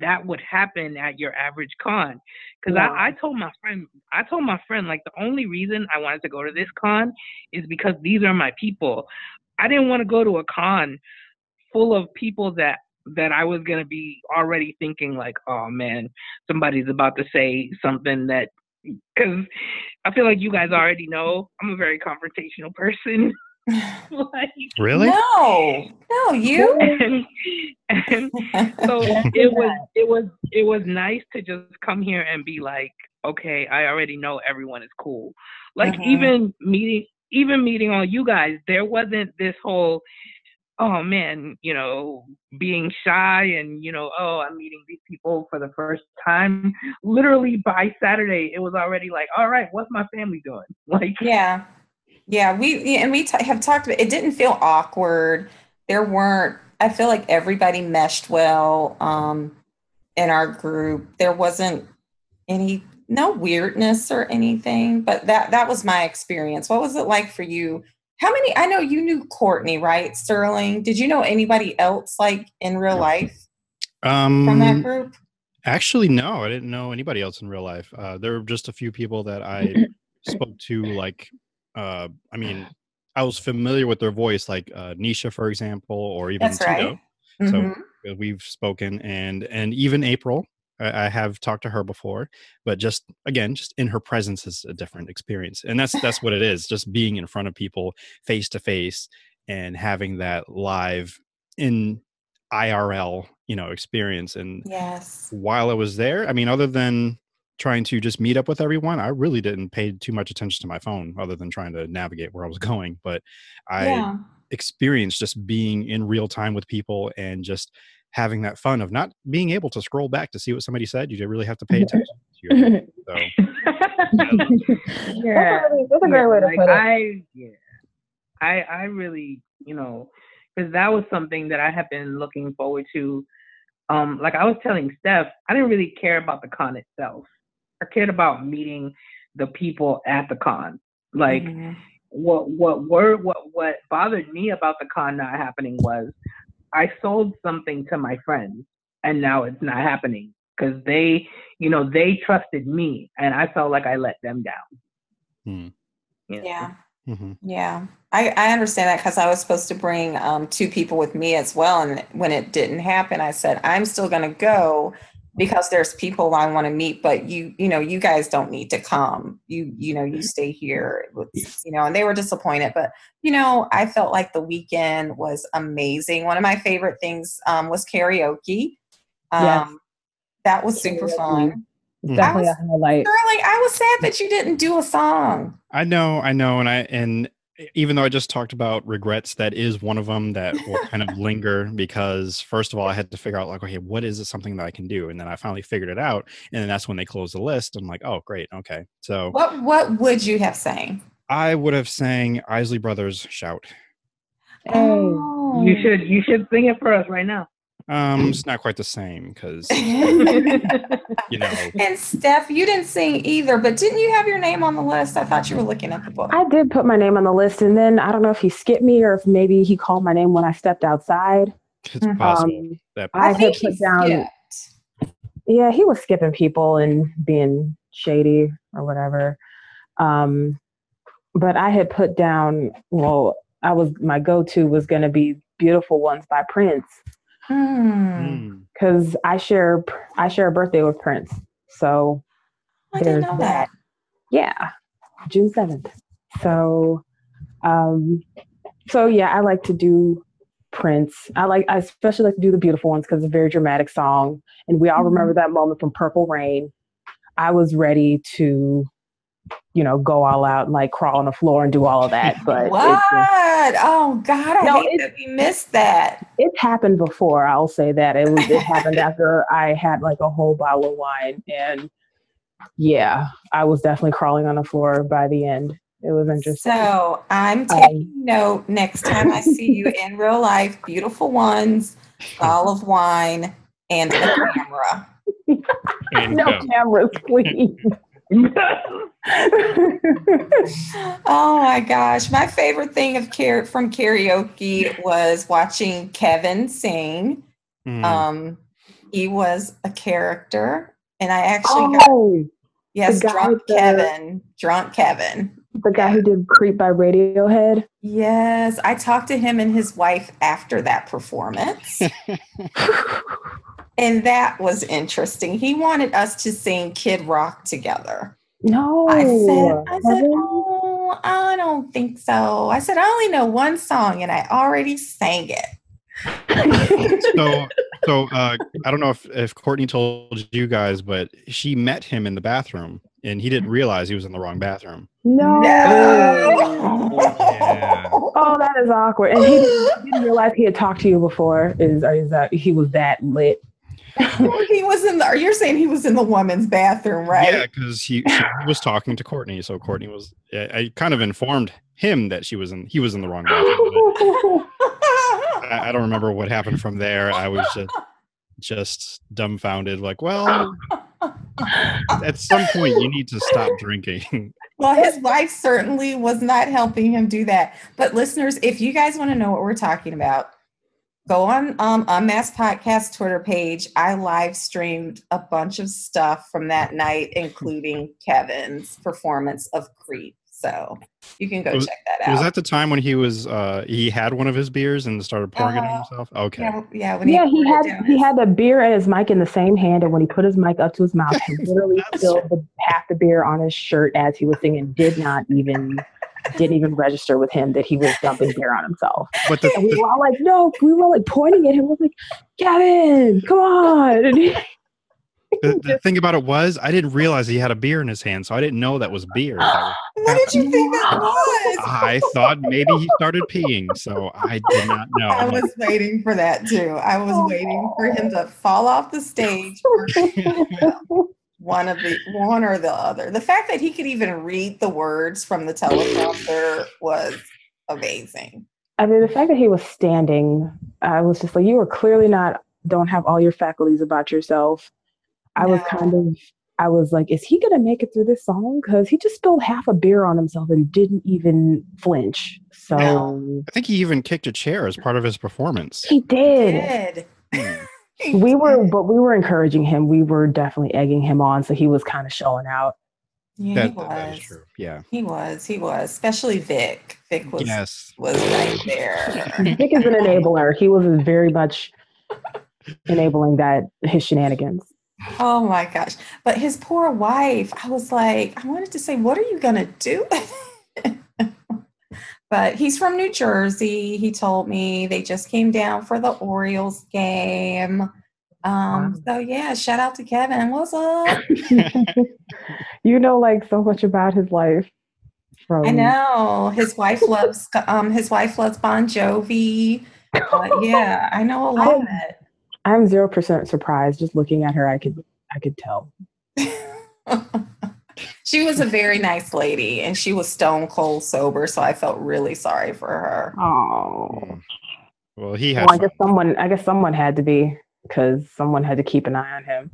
that would happen at your average con because No. I, I told my friend i told my friend like the only reason i wanted to go to this con is because these are my people. I didn't want to go to a con full of people that that i was going to be already thinking like oh man somebody's about to say something that (laughs) because i feel like you guys already know i'm a very confrontational person. (laughs) (laughs) Like Really? no. No you? And, and so it was it was it was nice to just come here and be like okay i already know everyone is cool. Like Mhm. even meeting even meeting all you guys there wasn't this whole oh man you know being shy and you know oh i'm meeting these people for the first time literally by saturday it was already like all right what's my family doing (laughs) like Yeah. Yeah, we and we t- have talked about it didn't feel awkward. There weren't I feel like everybody meshed well um in our group. There wasn't any no weirdness or anything, but that that was my experience. What was it like for you? How many I know you knew Courtney, right? Sterling. Did you know anybody else like in real life um, from that group? actually, no, I didn't know anybody else in real life. Uh, there were just a few people that I (clears throat) spoke to, like, uh, I mean, I was familiar with their voice, like uh, Nisha, for example, or even That's Tito. right. So Mhm. uh, we've spoken, and and even April, I, I have talked to her before, but just again, just in her presence is a different experience, and that's that's what it is. Just being in front of people, face to face, and having that live in IRL, you know, experience. And Yes. while I was there, I mean, other than trying to just meet up with everyone, I really didn't pay too much attention to my phone, other than trying to navigate where I was (laughs) going. But I yeah. experience just being in real time with people and just having that fun of not being able to scroll back to see what somebody said. You really have to pay (laughs) attention. To your, so. (laughs) yeah, that's, a, great way to like put it. I yeah, I I really you know because that was something that I have been looking forward to. Um, like I was telling Steph, I didn't really care about the con itself. I cared about meeting the people at the con. Like Mhm. what what were what what bothered me about the con not happening was I sold something to my friends and now it's not happening because they you know they trusted me and I felt like I let them down. Hmm. You know? Yeah. Mhm. Yeah, I, I understand that because I was supposed to bring um, two people with me as well. And when it didn't happen, I said, I'm still going to go because there's people I want to meet, but you, you know, you guys don't need to come. You, you know, you stay here, you know, and they were disappointed. But, you know, I felt like the weekend was amazing. One of my favorite things um, was karaoke. Um, Yes. That was super Karaoke. fun. Mhm. Definitely I a highlight. Sterling, I was sad that you didn't do a song. I know, I know, and I and even though I just talked about regrets, that is one of them that will (laughs) kind of linger because first of all, I had to figure out like, okay, what is it something that I can do, and then I finally figured it out, and then that's when they closed the list. I'm like, oh, great, okay. So What What would you have sang? I would have sang Isley Brothers "Shout." Oh. You oh. should you should sing it for us right now. Um, it's not quite the same because (laughs) you know. and Steph, you didn't sing either, but didn't you have your name on the list? I thought you were looking at the book. I did put my name on the list, and then I don't know if he skipped me or if maybe he called my name when I stepped outside. It's Mhm. possible Um, that I had think he put down- skipped. yeah, he was skipping people and being shady or whatever. Um, but I had put down, well, I was my go-to was going to be "Beautiful Ones" by Prince Hmm. Mm. because I share I share a birthday with Prince, so I didn't know that. yeah, June seventh. So, um, so yeah, I like to do Prince. I like I especially like to do the beautiful ones because it's a very dramatic song, and we all Mhm. remember that moment from Purple Rain. I was ready to, you know, go all out and like crawl on the floor and do all of that, (laughs) but What? it just, oh God, I No, hate that we missed that. it's happened before. I'll say that it was it happened after I had like a whole bottle of wine, and yeah, I was definitely crawling on the floor by the end. It was interesting. So I'm Um, taking note next time I see you (laughs) in real life. Beautiful ones, bottle of wine, and a (laughs) camera. And no go. cameras, please. (laughs) oh my gosh. My favorite thing of car- from karaoke was watching Kevin sing. Mm. Um, he was a character, and I actually got oh, yes, the drunk the- Kevin, drunk Kevin. the guy who did "Creep" by Radiohead. Yes, I talked to him and his wife after that performance, (laughs) and that was interesting. He wanted us to sing Kid Rock together. No, I said, I said, oh, I don't think so. I said, I only know one song, and I already sang it. so so uh i don't know if if courtney told you guys but she met him in the bathroom and he didn't realize he was in the wrong bathroom no. Yeah. Oh, that is awkward. And he didn't, he didn't realize he had talked to you before. Is is that he was that lit? He was in the. You're saying he was in the woman's bathroom, right? yeah because he, she was talking to courtney so courtney was I, I kind of informed him that she was in he was in the wrong bathroom I, I don't remember what happened from there i was just just dumbfounded like well at some point you need to stop drinking Well, his wife certainly was not helping him do that. But listeners, if you guys want to know what we're talking about, go on um Mass Podcast Twitter page. I live streamed a bunch of stuff from that night, including Kevin's performance of Creep. So you can go Was- check that out. was that the time when he was uh he had one of his beers and started pouring it on Uh, himself okay yeah, yeah, when yeah, he poured had he his- had the beer and his mic in the same hand, and when he put his mic up to his mouth, he (laughs) literally spilled the, half the beer on his shirt as he was singing. Did not even didn't even register with him that he was dumping beer on himself. but the, And we were all like, no, we were all like pointing at him. We're like, Kevin, come on. And he- (laughs) the, the thing about it was I didn't realize he had a beer in his hand, so I didn't know that was beer. That was- (gasps) What did you think that was? I thought maybe he started peeing, so I did not (laughs) know. I was waiting for that too. I was oh. waiting for him to fall off the stage. (laughs) or one of the one or the other. The fact that he could even read the words from the teleprompter was amazing. I mean, the fact that he was standing, I was just like, you are clearly not don't have all your faculties about yourself. I was kind of, I was like, is he gonna make it through this song? Because he just spilled half a beer on himself and didn't even flinch. So No. I think he even kicked a chair as part of his performance. he did. Did. Hmm. He We were, but we were encouraging him. We were definitely egging him on, so he was kind of showing out. Yeah, That, he that- that is was. true. Yeah. He was. He was. Especially Vic. Vic was Yes. was right there. (laughs) Vic is an enabler. He was very much enabling that his shenanigans. Oh my gosh. But his poor wife, I was like, I wanted to say, what are you going to do? (laughs) but he's from New Jersey. He told me they just came down for the Orioles game. Um, so yeah, shout out to Kevin. What's up? (laughs) (laughs) you know, like so much about his life. From I know his wife loves um his wife loves Bon Jovi. But (laughs) yeah, I know a lot of it. I'm zero percent surprised. Just looking at her, I could I could tell. It. she was a very nice lady and she was stone cold sober, so I felt really sorry for her. Oh, Well, he had. well, I guess someone I guess someone had to be because someone had to keep an eye on him.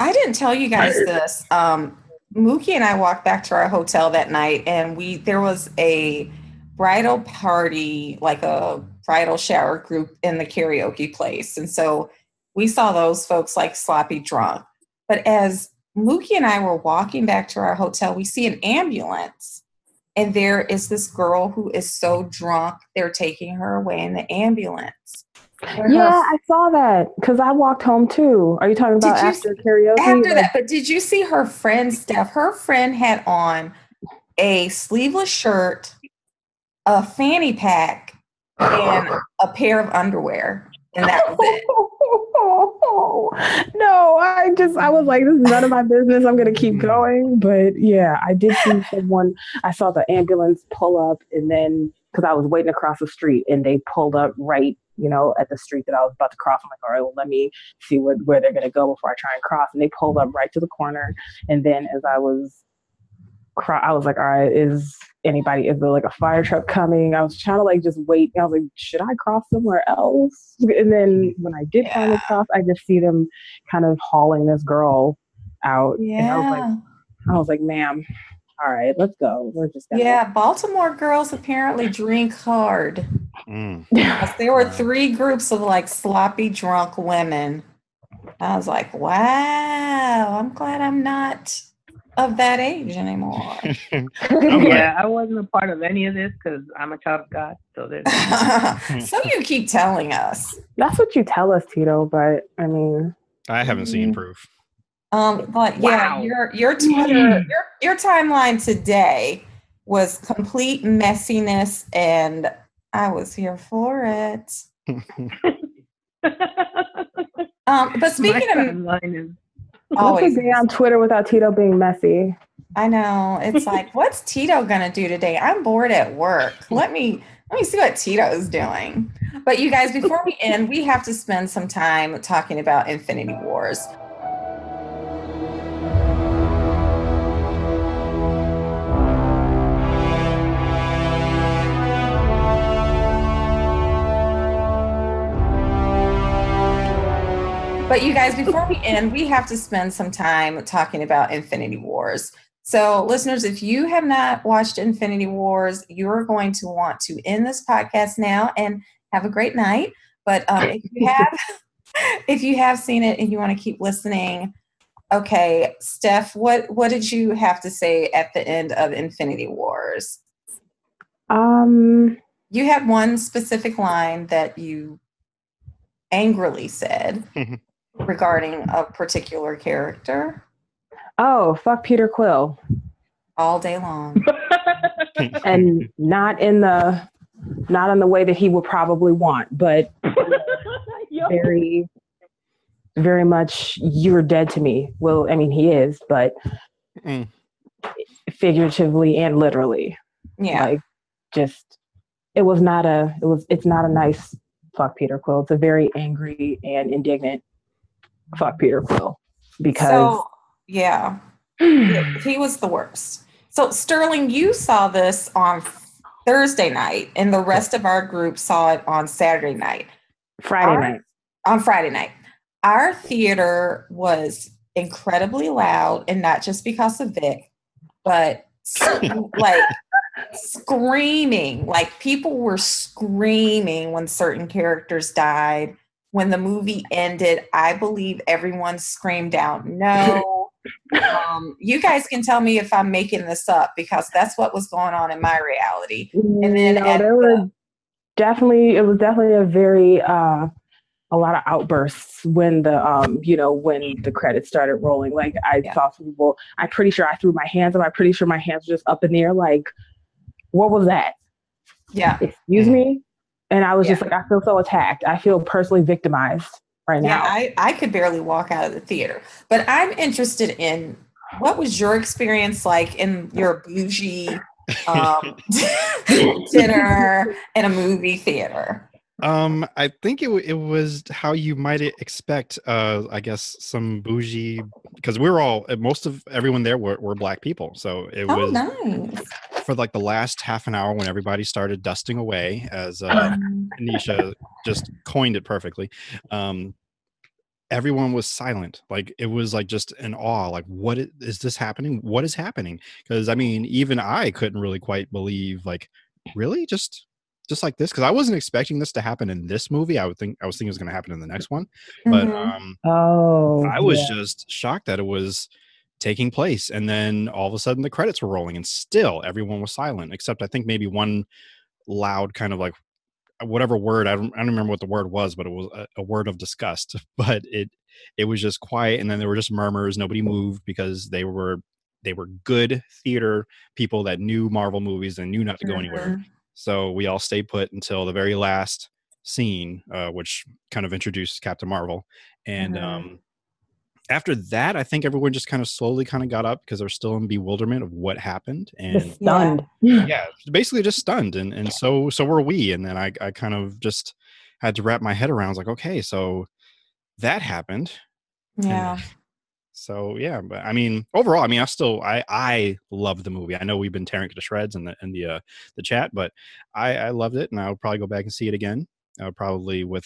I didn't tell you guys this. Um, Mookie and I walked back to our hotel that night, and we there was a bridal party, like a bridal shower group in the karaoke place, and so we saw those folks like sloppy drunk. But as Mookie and I were walking back to our hotel, we see an ambulance, and there is this girl who is so drunk they're taking her away in the ambulance. Her Yeah, I saw that because I walked home too. Are you talking about you after karaoke? after Like, that but did you see her friend steph her friend had on a sleeveless shirt a fanny pack and a pair of underwear and that was it (laughs) no, I just I was like, this is none of my business. I'm gonna keep mm. going. But yeah, I did see someone. I saw the ambulance pull up, and then because I was waiting across the street, and they pulled up right, you know, at the street that I was about to cross. I'm like, all right, well, let me see what where they're gonna go before I try and cross. And they pulled up right to the corner, and then as I was, cro- I was like, all right, is anybody is there like a fire truck coming? I was trying to like just wait i was like should i cross somewhere else? And then when i did finally cross i just see them kind of hauling this girl out and i was like yeah. I was like ma'am all right let's go. We're just gonna yeah baltimore girls apparently drink hard. Mm. (laughs) there were three groups of like sloppy drunk women. I was like wow i'm glad i'm not of that age anymore (laughs) (laughs) yeah, I wasn't a part of any of this because I'm a child of God. So there's (laughs) so you keep telling us. that's what you tell us tito but i mean I haven't seen proof. Um, but yeah, Wow. your your Twitter, your your timeline today was complete messiness, and I was here for it. Um, but speaking my of, timeline is what's always, day on twitter without tito being messy I know it's like, (laughs) what's Tito gonna do today? I'm bored at work. Let me let me see what Tito's doing. But you guys, before we end, we have to spend some time talking about Infinity Wars. But you guys, before we end, we have to spend some time talking about Infinity Wars. So, listeners, if you have not watched Infinity Wars, you're going to want to end this podcast now and have a great night. But um, if you have, (laughs) if you have seen it and you want to keep listening, okay, Steph, what what did you have to say at the end of Infinity Wars? um You had one specific line that you angrily said (laughs) regarding a particular character oh fuck peter quill all day long. (laughs) (laughs) and not in the not in the way that he would probably want but (laughs) very very much you're dead to me well i mean he is but Mm. figuratively and literally. Yeah. Like just it was not a it was it's not a nice fuck Peter Quill. It's a very angry and indignant fuck Peter Quill because so, yeah, (clears throat) he was the worst. So Sterling, you saw this on Thursday night, and the rest of our group saw it on Saturday night. Friday Our- night. On Friday night, our theater was incredibly loud, and not just because of Vic, but (laughs) like screaming. Like people were screaming when certain characters died. When the movie ended, I believe everyone screamed out no. (laughs) um, you guys can tell me if I'm making this up because that's what was going on in my reality. And then no, at there the- were definitely it was definitely a very uh a lot of outbursts when the um you know when the credits started rolling like i Yeah. saw some people i'm pretty sure i threw my hands up i'm pretty sure my hands were just up in the air like what was that Yeah. excuse Mhm. me and i was just like i feel so attacked i feel personally victimized right Yeah, now I, I could barely walk out of the theater. But I'm interested in what was your experience like in your bougie um, (laughs) (laughs) dinner in a movie theater? Um, I think it it was how you might expect. Uh, I guess some bougie because we were all most of everyone there were, were black people. So it Oh, was nice. For like the last half an hour when everybody started dusting away, as uh, Anisha just coined it perfectly. Um, everyone was silent. Like it was like just in awe. Like, what is, is this happening? What is happening? Because I mean, even I couldn't really quite believe. Like, really, just just like this? Because I wasn't expecting this to happen in this movie. I would think I was thinking it was going to happen in the next one. But mhm. um, oh I was yeah. just shocked that it was taking place. And then all of a sudden the credits were rolling and still everyone was silent, except I think maybe one loud kind of like whatever word I don't, I don't remember what the word was, but it was a, a word of disgust. (laughs) But it it was just quiet, and then there were just murmurs. Nobody moved because they were they were good theater people that knew Marvel movies and knew not to go anywhere. Mhm. So we all stayed put until the very last scene, uh, which kind of introduced Captain Marvel. And Mhm. um, after that, I think everyone just kind of slowly kind of got up because they're still in bewilderment of what happened. Just And stunned (laughs) yeah, basically just stunned. And and so so were we. And then I I kind of just had to wrap my head around. I was like, okay, so that happened. And Yeah. so yeah, but I mean, overall, I mean, I still I I love the movie. I know we've been tearing it to shreds in the in the uh, the chat, but I I loved it, and I'll probably go back and see it again. Uh, probably with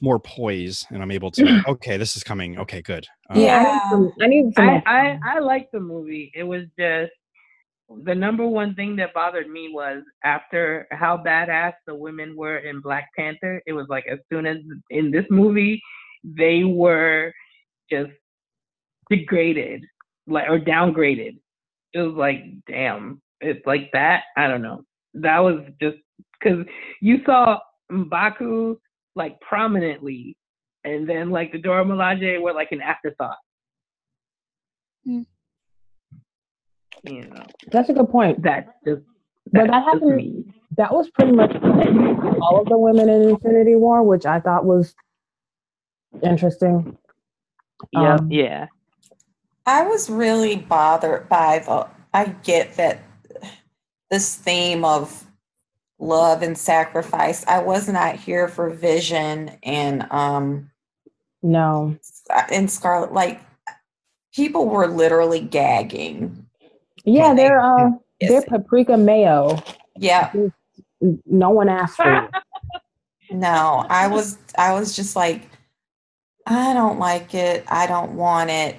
more poise, and I'm able to. (clears throat) Okay, this is coming. Okay, good. Um, yeah i Yeah. need some, I I, more- I I liked the movie. It was just the number one thing that bothered me was after how badass the women were in Black Panther. It was like as soon as in this movie they were just degraded, like or downgraded. It was like, damn, it's like that. I don't know. That was just because you saw Mbaku like prominently, and then like the Dora Milaje were like an afterthought. Hmm. You know, that's a good point That just But that happened- me. that was pretty much all of the women in Infinity War, which I thought was interesting. Yeah, Um, yeah. I was really bothered by the. I get that this theme of love and sacrifice. I was not here for Vision and um No, and Scarlet. Like people were literally gagging. yeah, When they- they're uh, they're paprika mayo. Yeah, No one asked for it. (laughs) no, I was I was just like, I don't like it. I don't want it.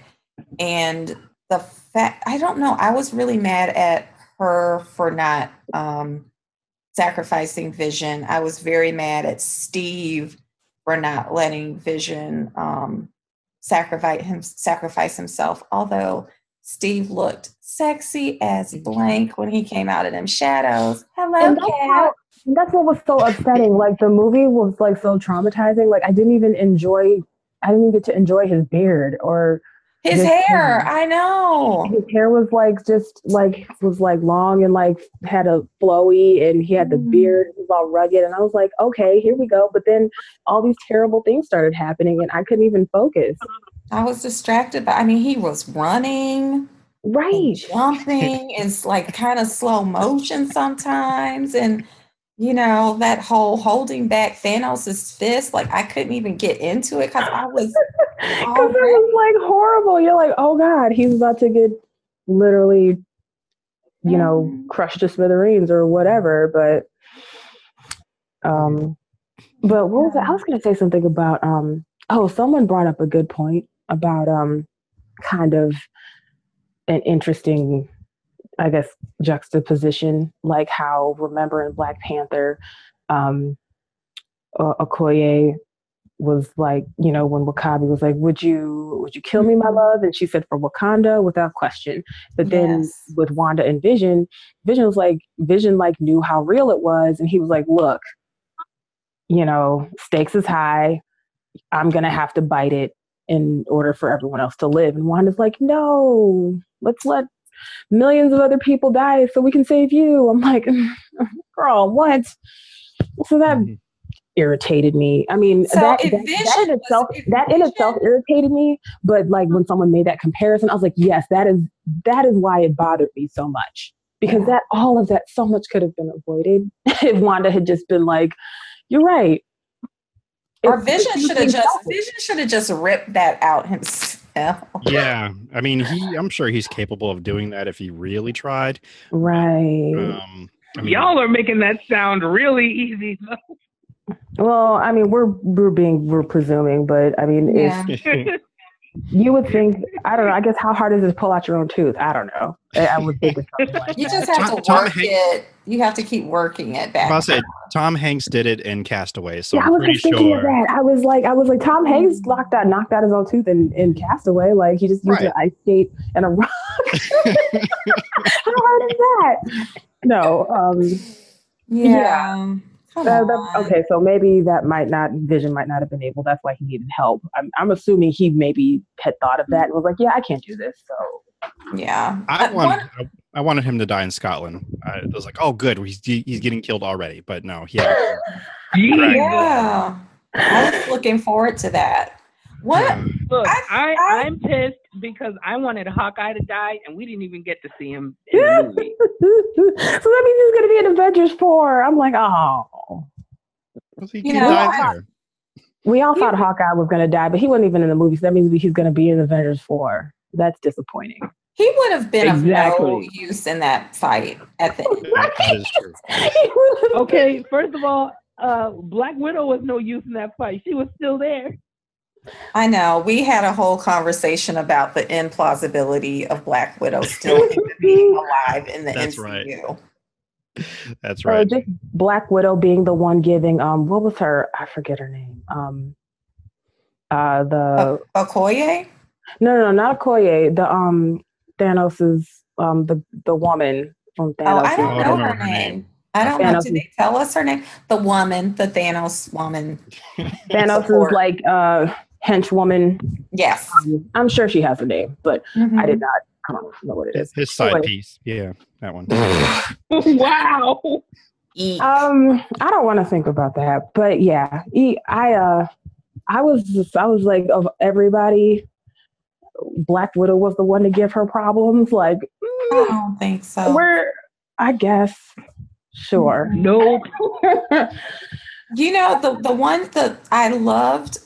And the fact I don't know, I was really mad at her for not um sacrificing Vision. I was very mad at Steve for not letting Vision um sacrifice him sacrifice himself. Although Steve looked sexy as blank when he came out of them shadows. Hello, And that's, cat. how, that's what was so upsetting. Like the movie was like so traumatizing. Like I didn't even enjoy. I didn't even get to enjoy his beard or His hair. I know. his hair was like just like was like long and like had a flowy and he had the Mm. beard it was all rugged and I was like okay here we go but then all these terrible things started happening and I couldn't even focus I was distracted, but I mean, he was running. right jumping it's like kind of slow motion sometimes and you know that whole holding back thanos's fist like i couldn't even get into it because i was (laughs) because it was like horrible you're like oh god he's about to get literally you know Mhm. crushed to smithereens or whatever but um but what was it? i was going to say something about um oh someone brought up a good point about um kind of an interesting i guess juxtaposition like how remember in black panther um okoye was like you know when W'Kabi was like would you would you kill me my Mhm. love and she said for wakanda without question but then Yes. with wanda and vision vision was like vision like knew how real it was and he was like look you know stakes is high i'm gonna have to bite it in order for everyone else to live and wanda's like no let's let millions of other people die so we can save you. I'm like (laughs) girl what? So that Mhm. irritated me. I mean So that, that, that in itself if that in itself irritated me but like when someone made that comparison i was like yes that is that is why it bothered me so much. Because that all of that so much could have been avoided (laughs) if wanda had just been like you're right. Or It's- vision should have just vision should have just ripped that out himself yeah i mean he i'm sure he's capable of doing that if he really tried right um I mean, Y'all are making that sound really easy. Though. Well i mean we're we're being we're presuming but i mean Yeah. if (laughs) (laughs) you would think i don't know i guess how hard is it to pull out your own tooth i don't know i, I would think it's something (laughs) like you just have Tom- to Tom work Hanks- it you have to keep working it back I said Tom Hanks did it in Castaway, so yeah, I I'm was pretty just thinking of that. I was like, I was like, Tom Hanks locked out, knocked out his own tooth in, in Castaway. Like he just used Right. an ice skate and a rock. (laughs) (laughs) How hard is that? No. Um, yeah, Come uh, that- okay, so maybe that might not Vision might not have been able. That's why he needed help. I'm, I'm assuming he maybe had thought of that and was like, yeah, I can't do this. So yeah I Uh, wanted, I, I wanted him to die in Scotland. I was like, oh, good, he's he's getting killed already. But no, he had (laughs) Right. yeah i was looking forward to that what Look, I- I, I- I, am pissed because I wanted Hawkeye to die and we didn't even get to see him in the (laughs) movie. so that means he's gonna be in Avengers four. I'm like, oh. he, You he know, died I- We all thought Hawkeye was gonna die, but he wasn't even in the movie. So that means he's gonna be in Avengers four. That's disappointing. he would have been of no use in that fight at the end (laughs) That- that is true. (laughs) Okay, first of all, uh, Black Widow was no use in that fight. She was still there. I know. We had a whole conversation about the implausibility of Black Widow still (laughs) being alive in the That's MCU. right. That's So right. just Black Widow being the one giving um what was her I forget her name. Um uh the Okoye? no no no not Okoye, the um Thanos's um the the woman from Oh, Thanos. I don't Oh, I know don't her remember her name. name. I don't know. Thanos Did they tell us her name? The woman, the Thanos woman. Thanos's support. like uh henchwoman. Yes. Um, I'm sure she has a name, but I Mhm. did not I don't know what it His, side Anyway. piece. Yeah, that one. (laughs) wow. Eek. Um, I don't want to think about that, but yeah, he, I uh, I was just, I was like of everybody, Black Widow was the one to give her problems. Like, I mm, don't think so. we're, I guess, sure. Nope. (laughs) You know, the the one that I loved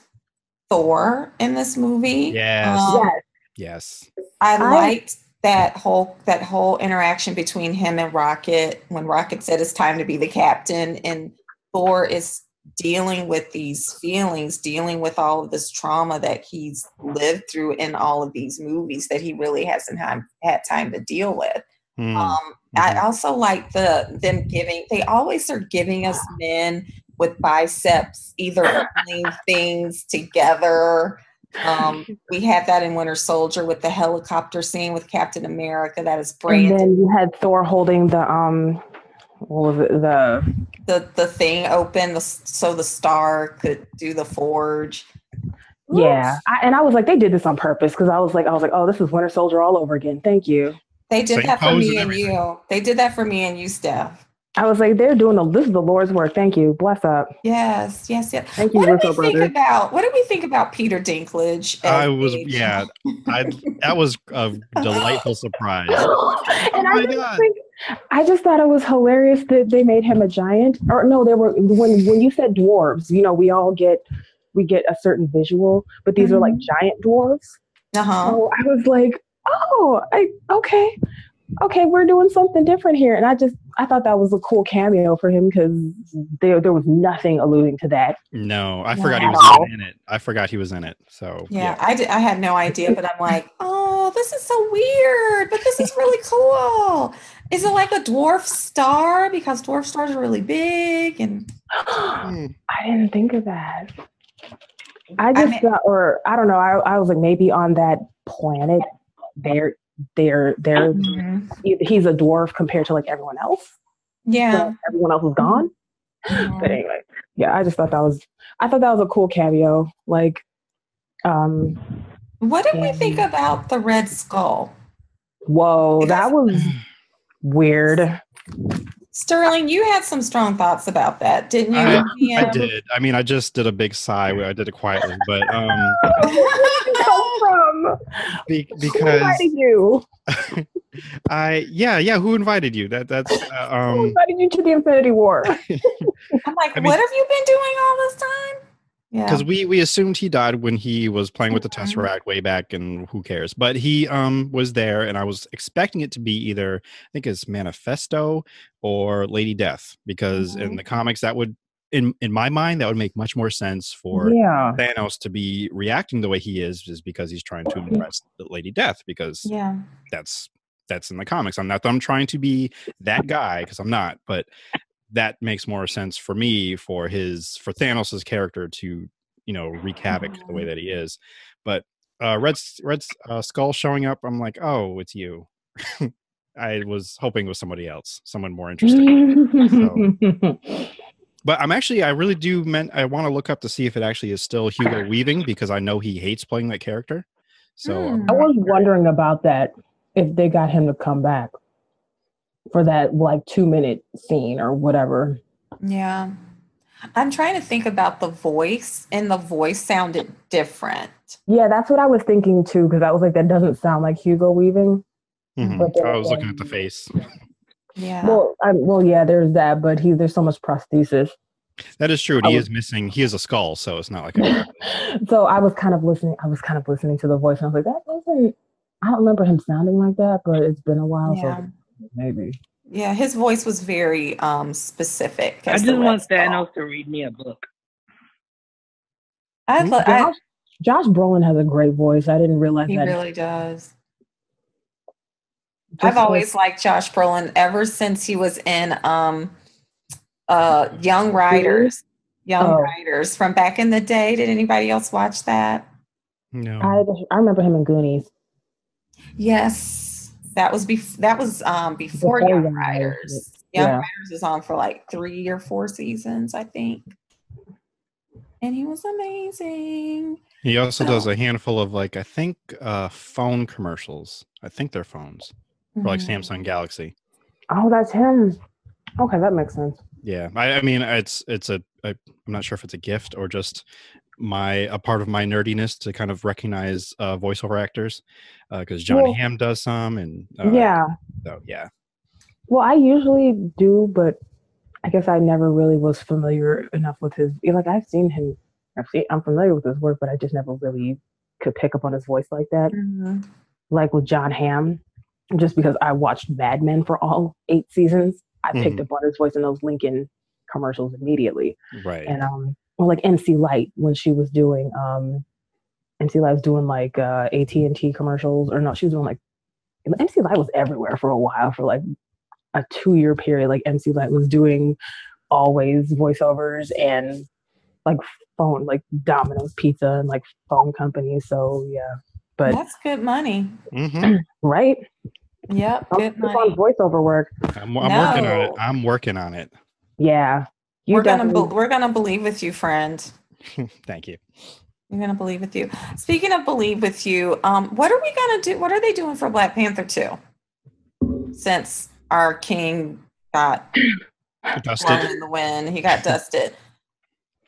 Thor in this movie. Yes. Um, yes, yes. I I- liked that whole that whole interaction between him and Rocket when Rocket said it's time to be the captain and Thor is dealing with these feelings, dealing with all of this trauma that he's lived through in all of these movies that he really hasn't had, had time to deal with. Hmm. Um, I Mhm. also like the them giving. They always are giving us men with biceps, either (laughs) pulling things together. Um, we had that in Winter Soldier with the helicopter scene with Captain America. That is and then you had Thor holding the um, what was it? The the the thing open, the, so the star could do the forge. yeah, I, and I was like, they did this on purpose because I was like, I was like, oh, this is Winter Soldier all over again. Thank you. They did Same that for me and and you. They did that for me and you, Steph. I was like, they're doing the this is the Lord's work. Thank you. Bless up. Yes, yes, yes. Thank you, what do Russo we think about what do we think about Peter Dinklage? I was Gage? yeah, I that was a delightful surprise. (laughs) and Oh I just think I just thought it was hilarious that they made him a giant. Or no, they were when when you said dwarves, you know, we all get we get a certain visual, but these are like Mhm. giant dwarves. Uh-huh. So I was like, oh, I okay, okay, we're doing something different here, and I just I thought that was a cool cameo for him because there there was nothing alluding to that. No, I Not forgot he was all. in it. I forgot he was in it. So Yeah, I, did, I had no idea, but I'm like, (laughs) oh, this is so weird, but this is really cool. Is it like a dwarf star? Because dwarf stars are really big, and (gasps) Hmm. I didn't think of that. I just mean- thought, or I don't know. I, I was like, maybe on that planet, they're they're they're he's a dwarf compared to like everyone else. yeah. So everyone else is gone. But anyway, yeah, I just thought that was I thought that was a cool cameo. Like, um, What did we think about the Red Skull? whoa, that was weird. Sterling, you had some strong thoughts about that, didn't you? I- I did. I mean, I just did a big sigh. I did it quietly, but um, (laughs) Where did you come from? be, Who because invited you? (laughs) I yeah yeah. Who invited you? That that's uh, Who um. invited you to the Infinity War? (laughs) I'm like, I mean- what have you been doing all this time? Yeah. because we we assumed he died when he was playing with the Mhm. tesseract way back and who cares but he um was there and i was expecting it to be either i think it's Mephisto or lady death because in Mhm. the comics that would in in my mind that would make much more sense for yeah. thanos to be reacting the way he is is because he's trying to impress lady death because yeah. that's that's in the comics. I'm not that I'm trying to be that guy because I'm not, but that makes more sense for me for his for Thanos's character to you know wreak havoc the way that he is. But uh, Red S- Red uh, Skull showing up, I'm like, oh, it's you. (laughs) I was hoping it was somebody else, someone more interesting. (laughs) But I'm actually, I really do meant I want to look up to see if it actually is still Hugo (laughs) Weaving because I know he hates playing that character. So Hmm. I was wondering about that if they got him to come back for that like two minute scene or whatever. Yeah. I'm trying to think about the voice, and the voice sounded different. Yeah, that's what I was thinking too, because I was like, that doesn't sound like Hugo Weaving. mhm. Then I was looking at the face. Yeah. Well, I, well, yeah, there's that, but he there's so much prosthesis. That is true. and I He was- is missing. He is a skull, so it's not like (laughs) a, so I was kind of listening. I was kind of listening to the voice, and I was like, that doesn't. I don't remember him sounding like that, but it's been a while, yeah. so maybe. Yeah, his voice was very um specific. I just want Skull. Thanos to read me a book. I, Hmm? lo- I, Josh, Josh Brolin has a great voice. I didn't realize he that. really does. Just I've like- always liked Josh Brolin ever since he was in um uh Young Riders. Young Oh. Riders from back in the day. Did anybody else watch that? no. I I remember him in Goonies. Yes. That was bef- that was um before, Before Young Young Riders. Riders, Young yeah. Riders was on for like three or four seasons, I think. And he was amazing. He also does Oh. a handful of like I think uh phone commercials. I think they're phones for like Mhm. Samsung Galaxy. Oh, that's him. Okay, that makes sense. Yeah, I, I mean it's it's a I, I'm not sure if it's a gift or just my a part of my nerdiness to kind of recognize uh, voiceover actors because John Well- Hamm does some and uh, yeah. so, yeah Well, I usually do, but I guess I never really was familiar enough with his. Like I've seen him. I've seen. I'm familiar with his work, but I just never really could pick up on his voice like that. Mhm. Like with John Hamm, just because I watched Mad Men for all eight seasons, I picked Mhm. up on his voice in those Lincoln commercials immediately. right and um or like MC Lyte when she was doing um MC Lyte was doing like uh AT&T commercials. Or no she was doing like MC Lyte was everywhere for a while for like a 2 year period. Like MC Lyte was doing always voiceovers and like phone like Domino's Pizza and like phone companies. So yeah. But That's good money. hmm (clears throat) right? Yep, Don't good sleep on money. voiceover work. I'm, I'm working on it. I'm working on it. Yeah you We're gonna be- we're gonna believe with you, friend. (laughs) thank you We're gonna believe with you. Speaking of believe with you, um, what are we gonna do? What are they doing for Black Panther two? Since our king got (clears throat) Dusted. in the wind. He got dusted.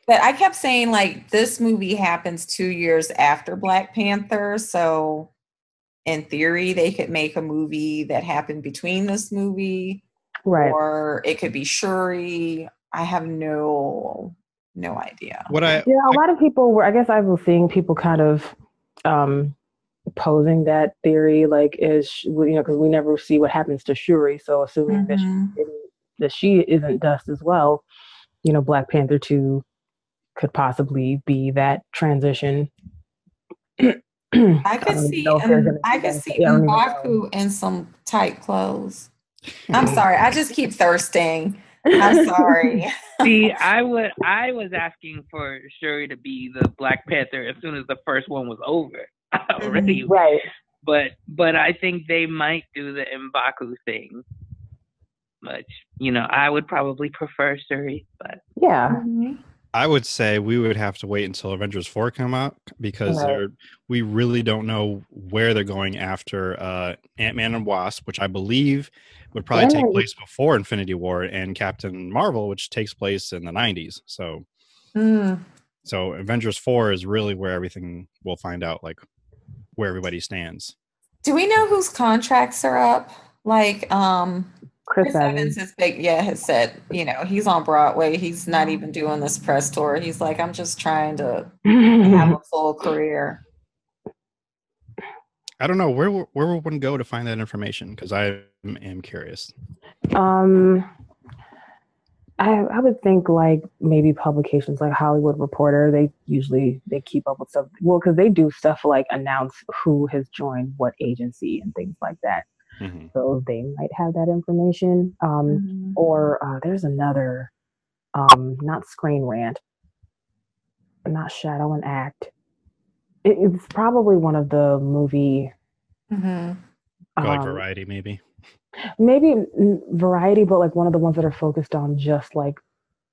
But I kept saying like this movie happens two years after Black Panther, so in theory they could make a movie that happened between this movie, right? Or it could be Shuri. I have no no idea. What I yeah, a I, lot of people were. I guess I was seeing people kind of um posing that theory, like is you know because we never see what happens to Shuri, so assuming mm-hmm. that she, that she isn't dust as well, you know, Black Panther two could possibly be that transition. (clears throat) I could see, um, I could see Mbaku in some tight clothes. I'm sorry, I just keep thirsting. I'm sorry. (laughs) see, I would, I was asking for Shuri to be the Black Panther as soon as the first one was over (laughs) already. Mm-hmm. Right. But, but I think they might do the Mbaku thing much. You know, I would probably prefer Shuri, but yeah. Mm-hmm. I would say we would have to wait until Avengers 4 come out because right. we really don't know where they're going after uh, Ant-Man and Wasp, which I believe would probably yeah. take place before Infinity War and Captain Marvel, which takes place in the 90s. So mm. so Avengers 4 is really where everything we'll find out like where everybody stands. Do we know whose contracts are up? Like um Chris, Chris Evans. Evans has big, yeah, has said, you know, he's on Broadway. He's not even doing this press tour. He's like, I'm just trying to have a (laughs) full career. I don't know where where would one go to find that information because I am curious. Um, I I would think like maybe publications like Hollywood Reporter. They usually they keep up with stuff. Well, because they do stuff like announce who has joined what agency and things like that. Mm-hmm. So they might have that information. Um, mm-hmm. Or uh, there's another, um, not Screen Rant, not Shadow and Act. It, it's probably one of the movie. Mm-hmm. like um, Variety, maybe. Maybe Variety, but like one of the ones that are focused on just like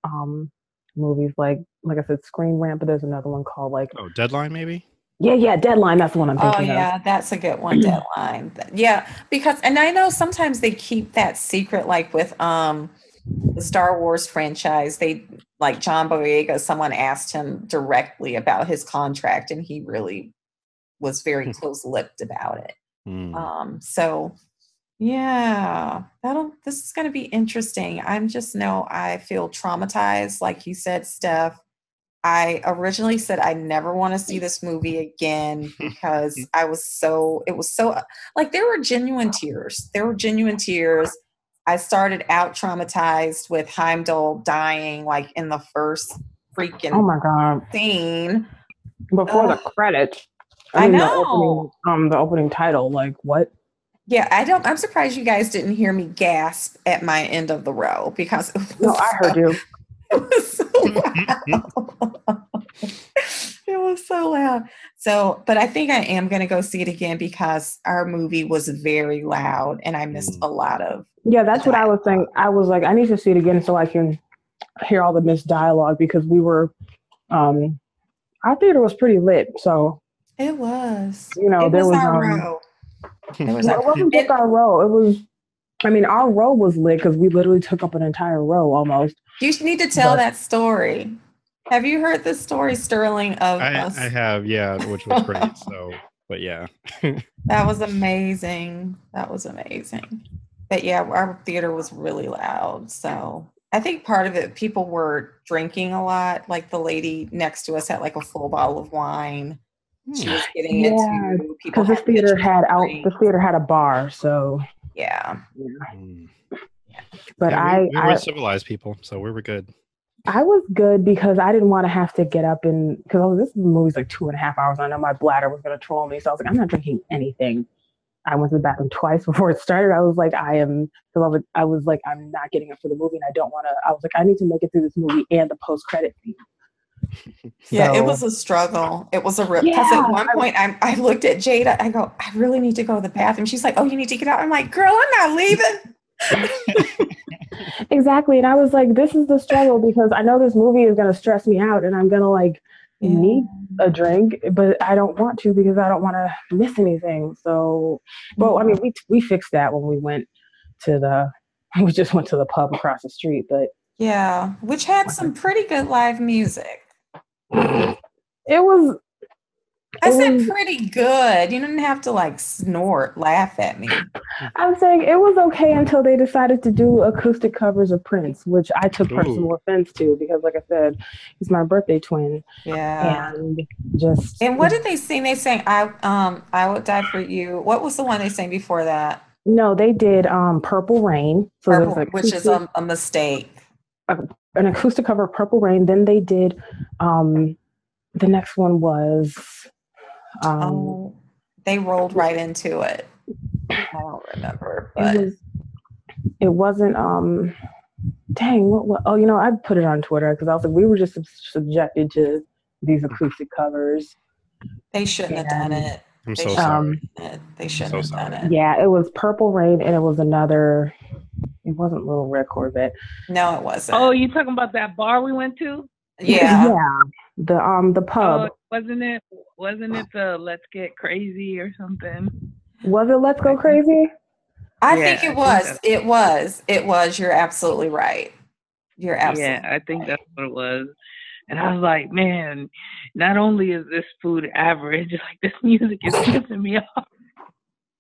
um movies like like I said, Screen Rant, but there's another one called like Oh, Deadline maybe? Yeah, yeah, deadline. That's the one I'm oh, thinking oh, yeah, of. that's a good one. Deadline. Yeah, because and I know sometimes they keep that secret, like with um the Star Wars franchise. They like John Boyega. Someone asked him directly about his contract, and he really was very hmm. close-lipped about it. Mm. Um, so yeah, that'll. This is going to be interesting. I'm just know I feel traumatized, like you said, Steph I originally said I never want to see this movie again (laughs) because I was so, it was so, like, there were genuine tears. There were genuine tears. I started out traumatized with Heimdall dying, like, in the first freaking oh my god scene before uh, the credits. I, mean, know. The opening, um, the opening title, like, what? Yeah, I don't. I'm surprised you guys didn't hear me gasp at my end of the row because no, I heard you. It was so (laughs) loud. it was so loud. So, but I think I am going to go see it again because our movie was very loud and I missed mm. a lot of. Yeah, that's what I was saying. I was like, I need to see it again so I can hear all the missed dialogue because we were, um, our theater was pretty lit. So it was. You know, it there was, was our um, row. (laughs) It, was it wasn't just our row. It was I mean, our row was lit because we literally took up an entire row almost. You need to tell but, that story. Have you heard the story, Sterling? Of I, us? I have, yeah, which was great. (laughs) so, but yeah, that was (laughs) amazing. That was amazing. But yeah, our theater was really loud. So I think part of it, people were drinking a lot. Like the lady next to us had like a full bottle of wine. She was hmm. getting yeah, it too. Because the theater had out. The theater had a bar, so yeah. Mm. But yeah, I, we, we were I, civilized people, so we were good. I was good because I didn't want to have to get up and because oh, this movie's like two and a half hours. I know my bladder was going to troll me, so I was like, I'm not drinking anything. I went to the bathroom twice (laughs) before it started. I was like, I am because I was, I was like, I'm not getting up for the movie, and I don't want to. I was like, I need to make it through this movie and the post credit scene. Yeah, it was a struggle. It was a rip. Because yeah, at one point, I, I looked at Jada. I go, I really need to go to the bathroom. She's like, Oh, you need to get out. I'm like, Girl, I'm not leaving. (laughs) exactly. And I was like, this is the struggle because I know this movie is going to stress me out and I'm going to like yeah. need a drink, but I don't want to because I don't want to miss anything. So, well, I mean, we, we fixed that when we went to the (laughs) we just went to the pub across the street. But yeah, which had some pretty good live music. It was I It said was- pretty good. You didn't have to like snort, laugh at me. I'm saying it was okay until they decided to do acoustic covers of Prince, which I took Ooh. personal offense to because, like I said, he's my birthday twin, Yeah. and just And what did they sing? They sang I um I would die for you. What was the one they sang before that? no, they did um Purple Rain, so Purple, an which is a, a mistake. An acoustic cover of Purple Rain. Then they did um the next one was um oh, they rolled right into it. I don't remember, it but was it wasn't um dang what, what oh you know I put it on Twitter because I was like we were just sub- subjected to these acoustic covers. they shouldn't have done it. I'm They so should- sorry. Um, They- They shouldn't So have sorry. done it. Yeah, it was Purple Rain and it was another it wasn't Little Red Corvette. No, it wasn't. Oh, you talking about that bar we went to? yeah. (laughs) Yeah. The um the pub. Oh, wasn't it? Wasn't it the Let's Get Crazy or something? was it Let's Go Crazy? I Yeah, think it think was. that's- It was. It was. You're absolutely right. You're absolutely Yeah, I think that's what it was. And I was like, man, not only is this food average, (laughs) like this music is pissing me (laughs) off.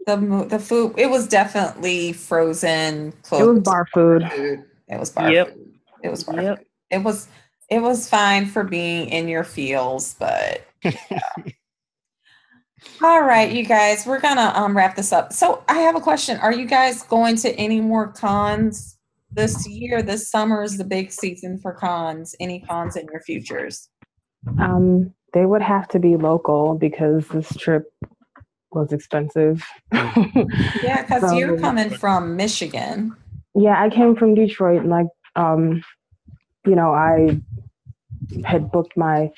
The the food. It was definitely frozen. It was bar food. food. It was bar Yep. food. It was bar Yep. food. It was. It was fine for being in your feels, but. (laughs) yeah. All right, you guys, we're gonna um wrap this up. So I have a question. Are you guys going to any more cons this year? This summer is the big season for cons. Any cons in your futures? Um they would have to be local because this trip was expensive. Yeah, because you're coming from Michigan. Yeah, I came from Detroit and like um you know, I had booked my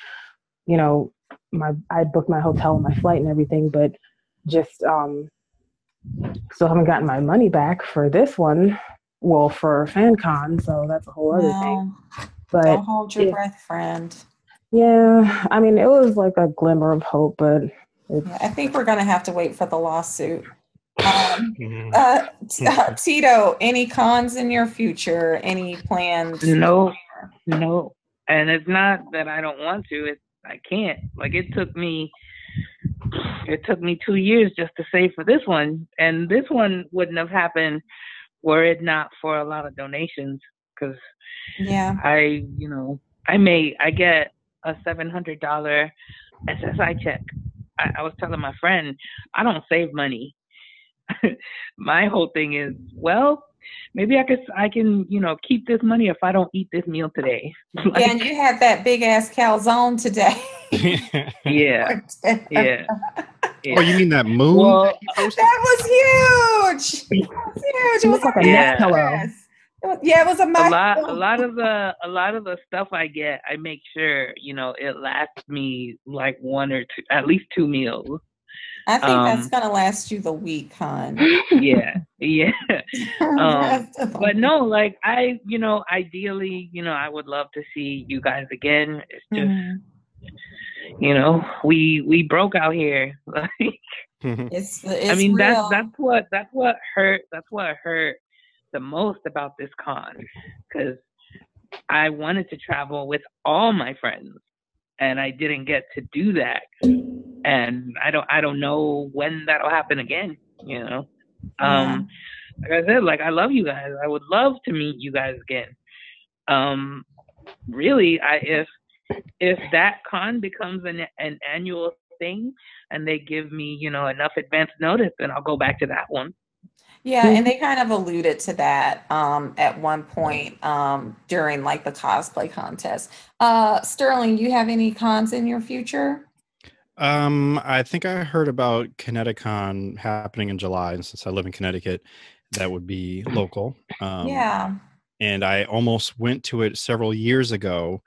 you know, my I had booked my hotel and my flight and everything, but just um still haven't gotten my money back for this one. Well, for FanCon, so that's a whole other thing. But don't hold your if- breath, friend. yeah, I mean, it was like a glimmer of hope, but it's, Yeah, I think we're gonna have to wait for the lawsuit. Um, Mhm. uh, T- uh, Tito, any cons in your future? Any plans? No, no. And it's not that I don't want to, it's I can't. Like it took me it took me two years just to save for this one. And this one wouldn't have happened were it not for a lot of donations. Because Yeah. I, you know, I may I get a seven hundred dollar SSI check. I, I was telling my friend, I don't save money. (laughs) my whole thing is, well, maybe I could I can, you know, keep this money if I don't eat this meal today. (laughs) Like, Yeah, and you had that big ass calzone today. (laughs) yeah, yeah. Oh, you mean that moon? Well, that? That was huge. That was huge. It was like a a Yeah. nice pillow. Dress. It was- yeah, it was a a lot a (laughs) lot of the a lot of the stuff I get, I make sure, you know, it lasts me like one or two at least two meals. I think that's um, gonna last you the week, hon. (laughs) Yeah. Yeah. (laughs) The but no, like I, you know, ideally, you know, I would love to see you guys again. It's just, Mhm. you know, we we broke out here. Like, It's, it's I mean, real. that's that's what that's what hurt. That's what hurt the most about this con, because I wanted to travel with all my friends, and I didn't get to do that. And I don't I don't know when that'll happen again. You know. Um, like I said, like I love you guys. I would love to meet you guys again. Um, really, I if if that con becomes an an annual thing and they give me, you know, enough advance notice, then I'll go back to that one. Yeah, and they kind of alluded to that um, at one point um, during like the cosplay contest. Uh, Sterling, you have any cons in your future? Um, I think I heard about ConnectiCon happening in July, and since I live in Connecticut, that would be local. Um, yeah. and I almost went to it several years ago,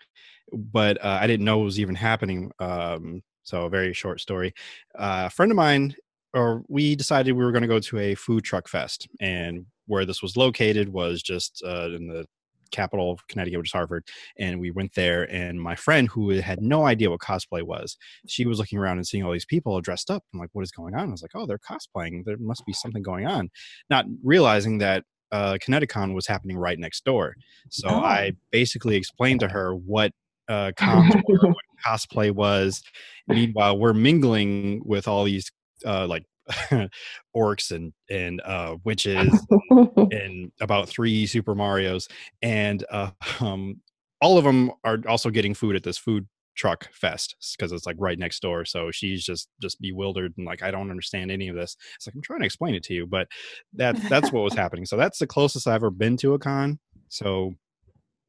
but uh, I didn't know it was even happening. Um, so a very short story. Uh, a friend of mine, or we decided we were going to go to a food truck fest, and where this was located was just uh, in the capital of Connecticut, which is Hartford. And we went there, and my friend, who had no idea what cosplay was, she was looking around and seeing all these people dressed up. I'm like, what is going on? I was like, oh, they're cosplaying. There must be something going on. Not realizing that uh, ConnectiCon was happening right next door. So Oh. I basically explained to her what uh, (laughs) were, what cosplay was. Meanwhile, we're mingling with all these uh, like (laughs) orcs and and uh, witches (laughs) and about three Super Mario's, and uh, (laughs) um, all of them are also getting food at this food truck fest because it's like right next door. So she's just just bewildered and like I don't understand any of this. It's like I'm trying to explain it to you, but that that's what was happening. So that's the closest I've ever been to a con. So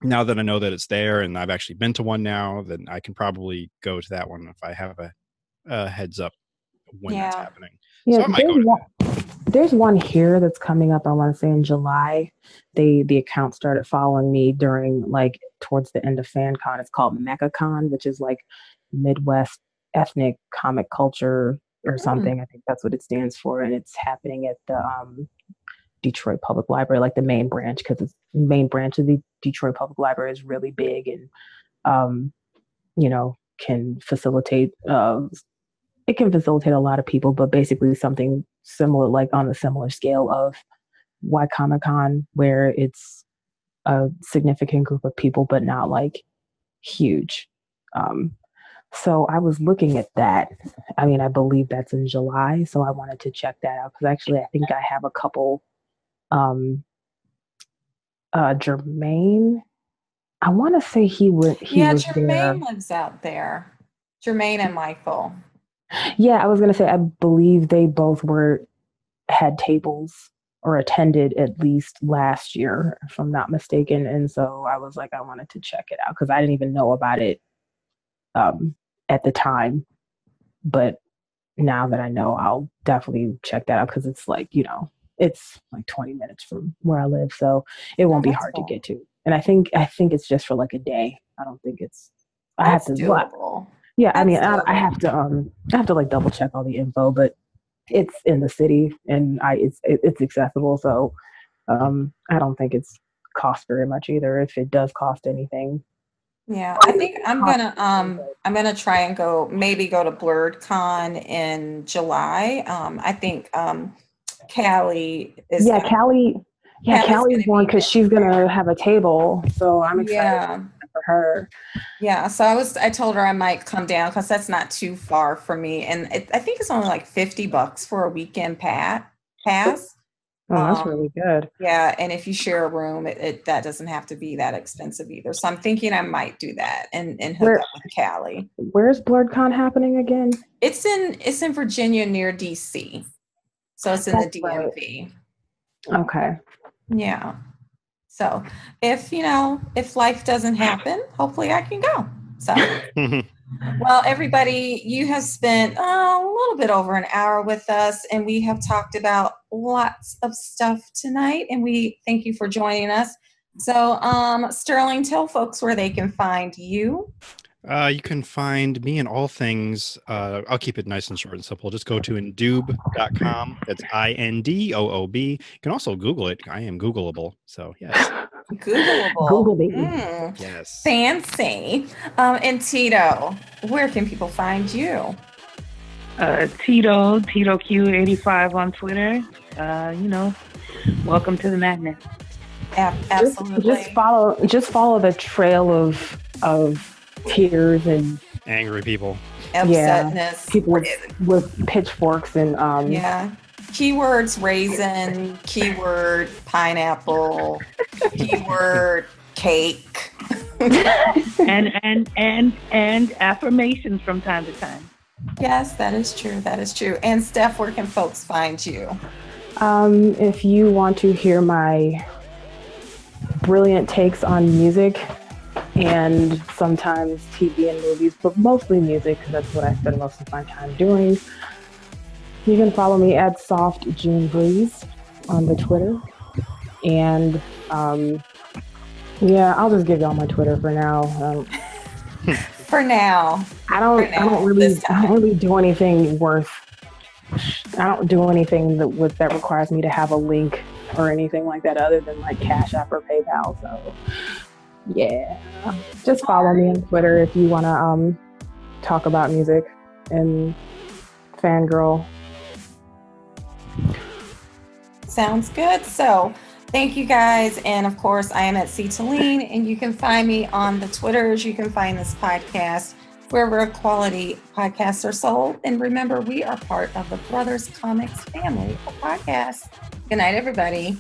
now that I know that it's there and I've actually been to one now, then I can probably go to that one if I have a, a heads up when that's Yeah. happening. Yeah, I might there's to one, there's one here that's coming up. I want to say in July. They the account started following me during like towards the end of FanCon. It's called MECCAcon, which is like Midwest ethnic comic culture or something. I think that's what it stands for, and it's happening at the um, Detroit Public Library, like the main branch, because the main branch of the Detroit Public Library is really big and um, you know can facilitate uh, it can facilitate a lot of people, but basically something similar, like on a similar scale of why Comic Con, where it's a significant group of people, but not like huge. Um, so I was looking at that. I mean, I believe that's in July, so I wanted to check that out because actually, I think I have a couple. Um, uh, Jermaine, I want to say he would. He yeah, was there. Lives out there. Jermaine and Michael. Yeah, I was gonna say I believe they both were had tables or attended at least last year, if I'm not mistaken. And so I was like, I wanted to check it out because I didn't even know about it um, at the time. But now that I know, I'll definitely check that out because it's like you know, it's like 20 minutes from where I live, so it won't be hard cool. to get to. And I think I think it's just for like a day. I don't think it's. I have That's to. well, doable. Yeah, I mean, I, I have to um, I have to like double check all the info, but it's in the city and I it's it, it's accessible, so um, I don't think it's cost very much either. If it does cost anything, Yeah, I think I'm gonna um I'm gonna try and go maybe go to Blerdcon in July. Um, I think um Callie is yeah, Callie, yeah, Callie's Callie's gonna one be because she's gonna have a table, so I'm excited yeah for her. yeah. So I was I told her I might come down because that's not too far for me, and it, I think it's only like fifty bucks for a weekend pat pass. Oh, that's Um, really good. Yeah, and if you share a room, it, it that doesn't have to be that expensive either. So I'm thinking I might do that and and hook Where- up with Callie. Where's Blerdcon happening again? It's in it's in Virginia near DC. So it's in That's the right. DMV. Okay. Yeah. So if you know, if life doesn't happen, hopefully I can go. So (laughs) well, everybody, you have spent uh, a little bit over an hour with us, and we have talked about lots of stuff tonight. And we thank you for joining us. So, um, Sterling, tell folks where they can find you. Uh, you can find me and all things. Uh, I'll keep it nice and short and simple. Just go to indoob.com. That's I N D O O B. You can also Google it. I am Googleable. So, yes. (laughs) Googleable. Google. Mm, Yes. fancy. Um, and Tito, where can people find you? Uh, Tito, Tito Q85 on Twitter. Uh, you know, welcome to the madness. Ab- Just, absolutely. just follow just follow the trail of of tears and Angry people. yeah, people with, with pitchforks and um Yeah. Keywords raisin, keyword pineapple, keyword cake. and and and and affirmations from time to time. Yes, that is true. That is true. And Steph, where can folks find you? Um, if you want to hear my brilliant takes on music and sometimes TV and movies, but mostly music because that's what I spend most of my time doing, you can follow me at Soft June Breeze on the Twitter. And um, yeah, I'll just give y'all my Twitter for now. Um, (laughs) For now. I don't. For I don't really. I don't really do anything worth. I don't do anything that would that requires me to have a link or anything like that, other than like Cash App or PayPal. So, yeah, just follow me on Twitter if you want to um talk about music and fangirl. Sounds good. So, Thank you guys. And of course, I am at C Talene, and you can find me on the Twitters. You can find this podcast wherever quality podcasts are sold. And remember, we are part of the Brothers Comics family of podcasts. Good night, everybody.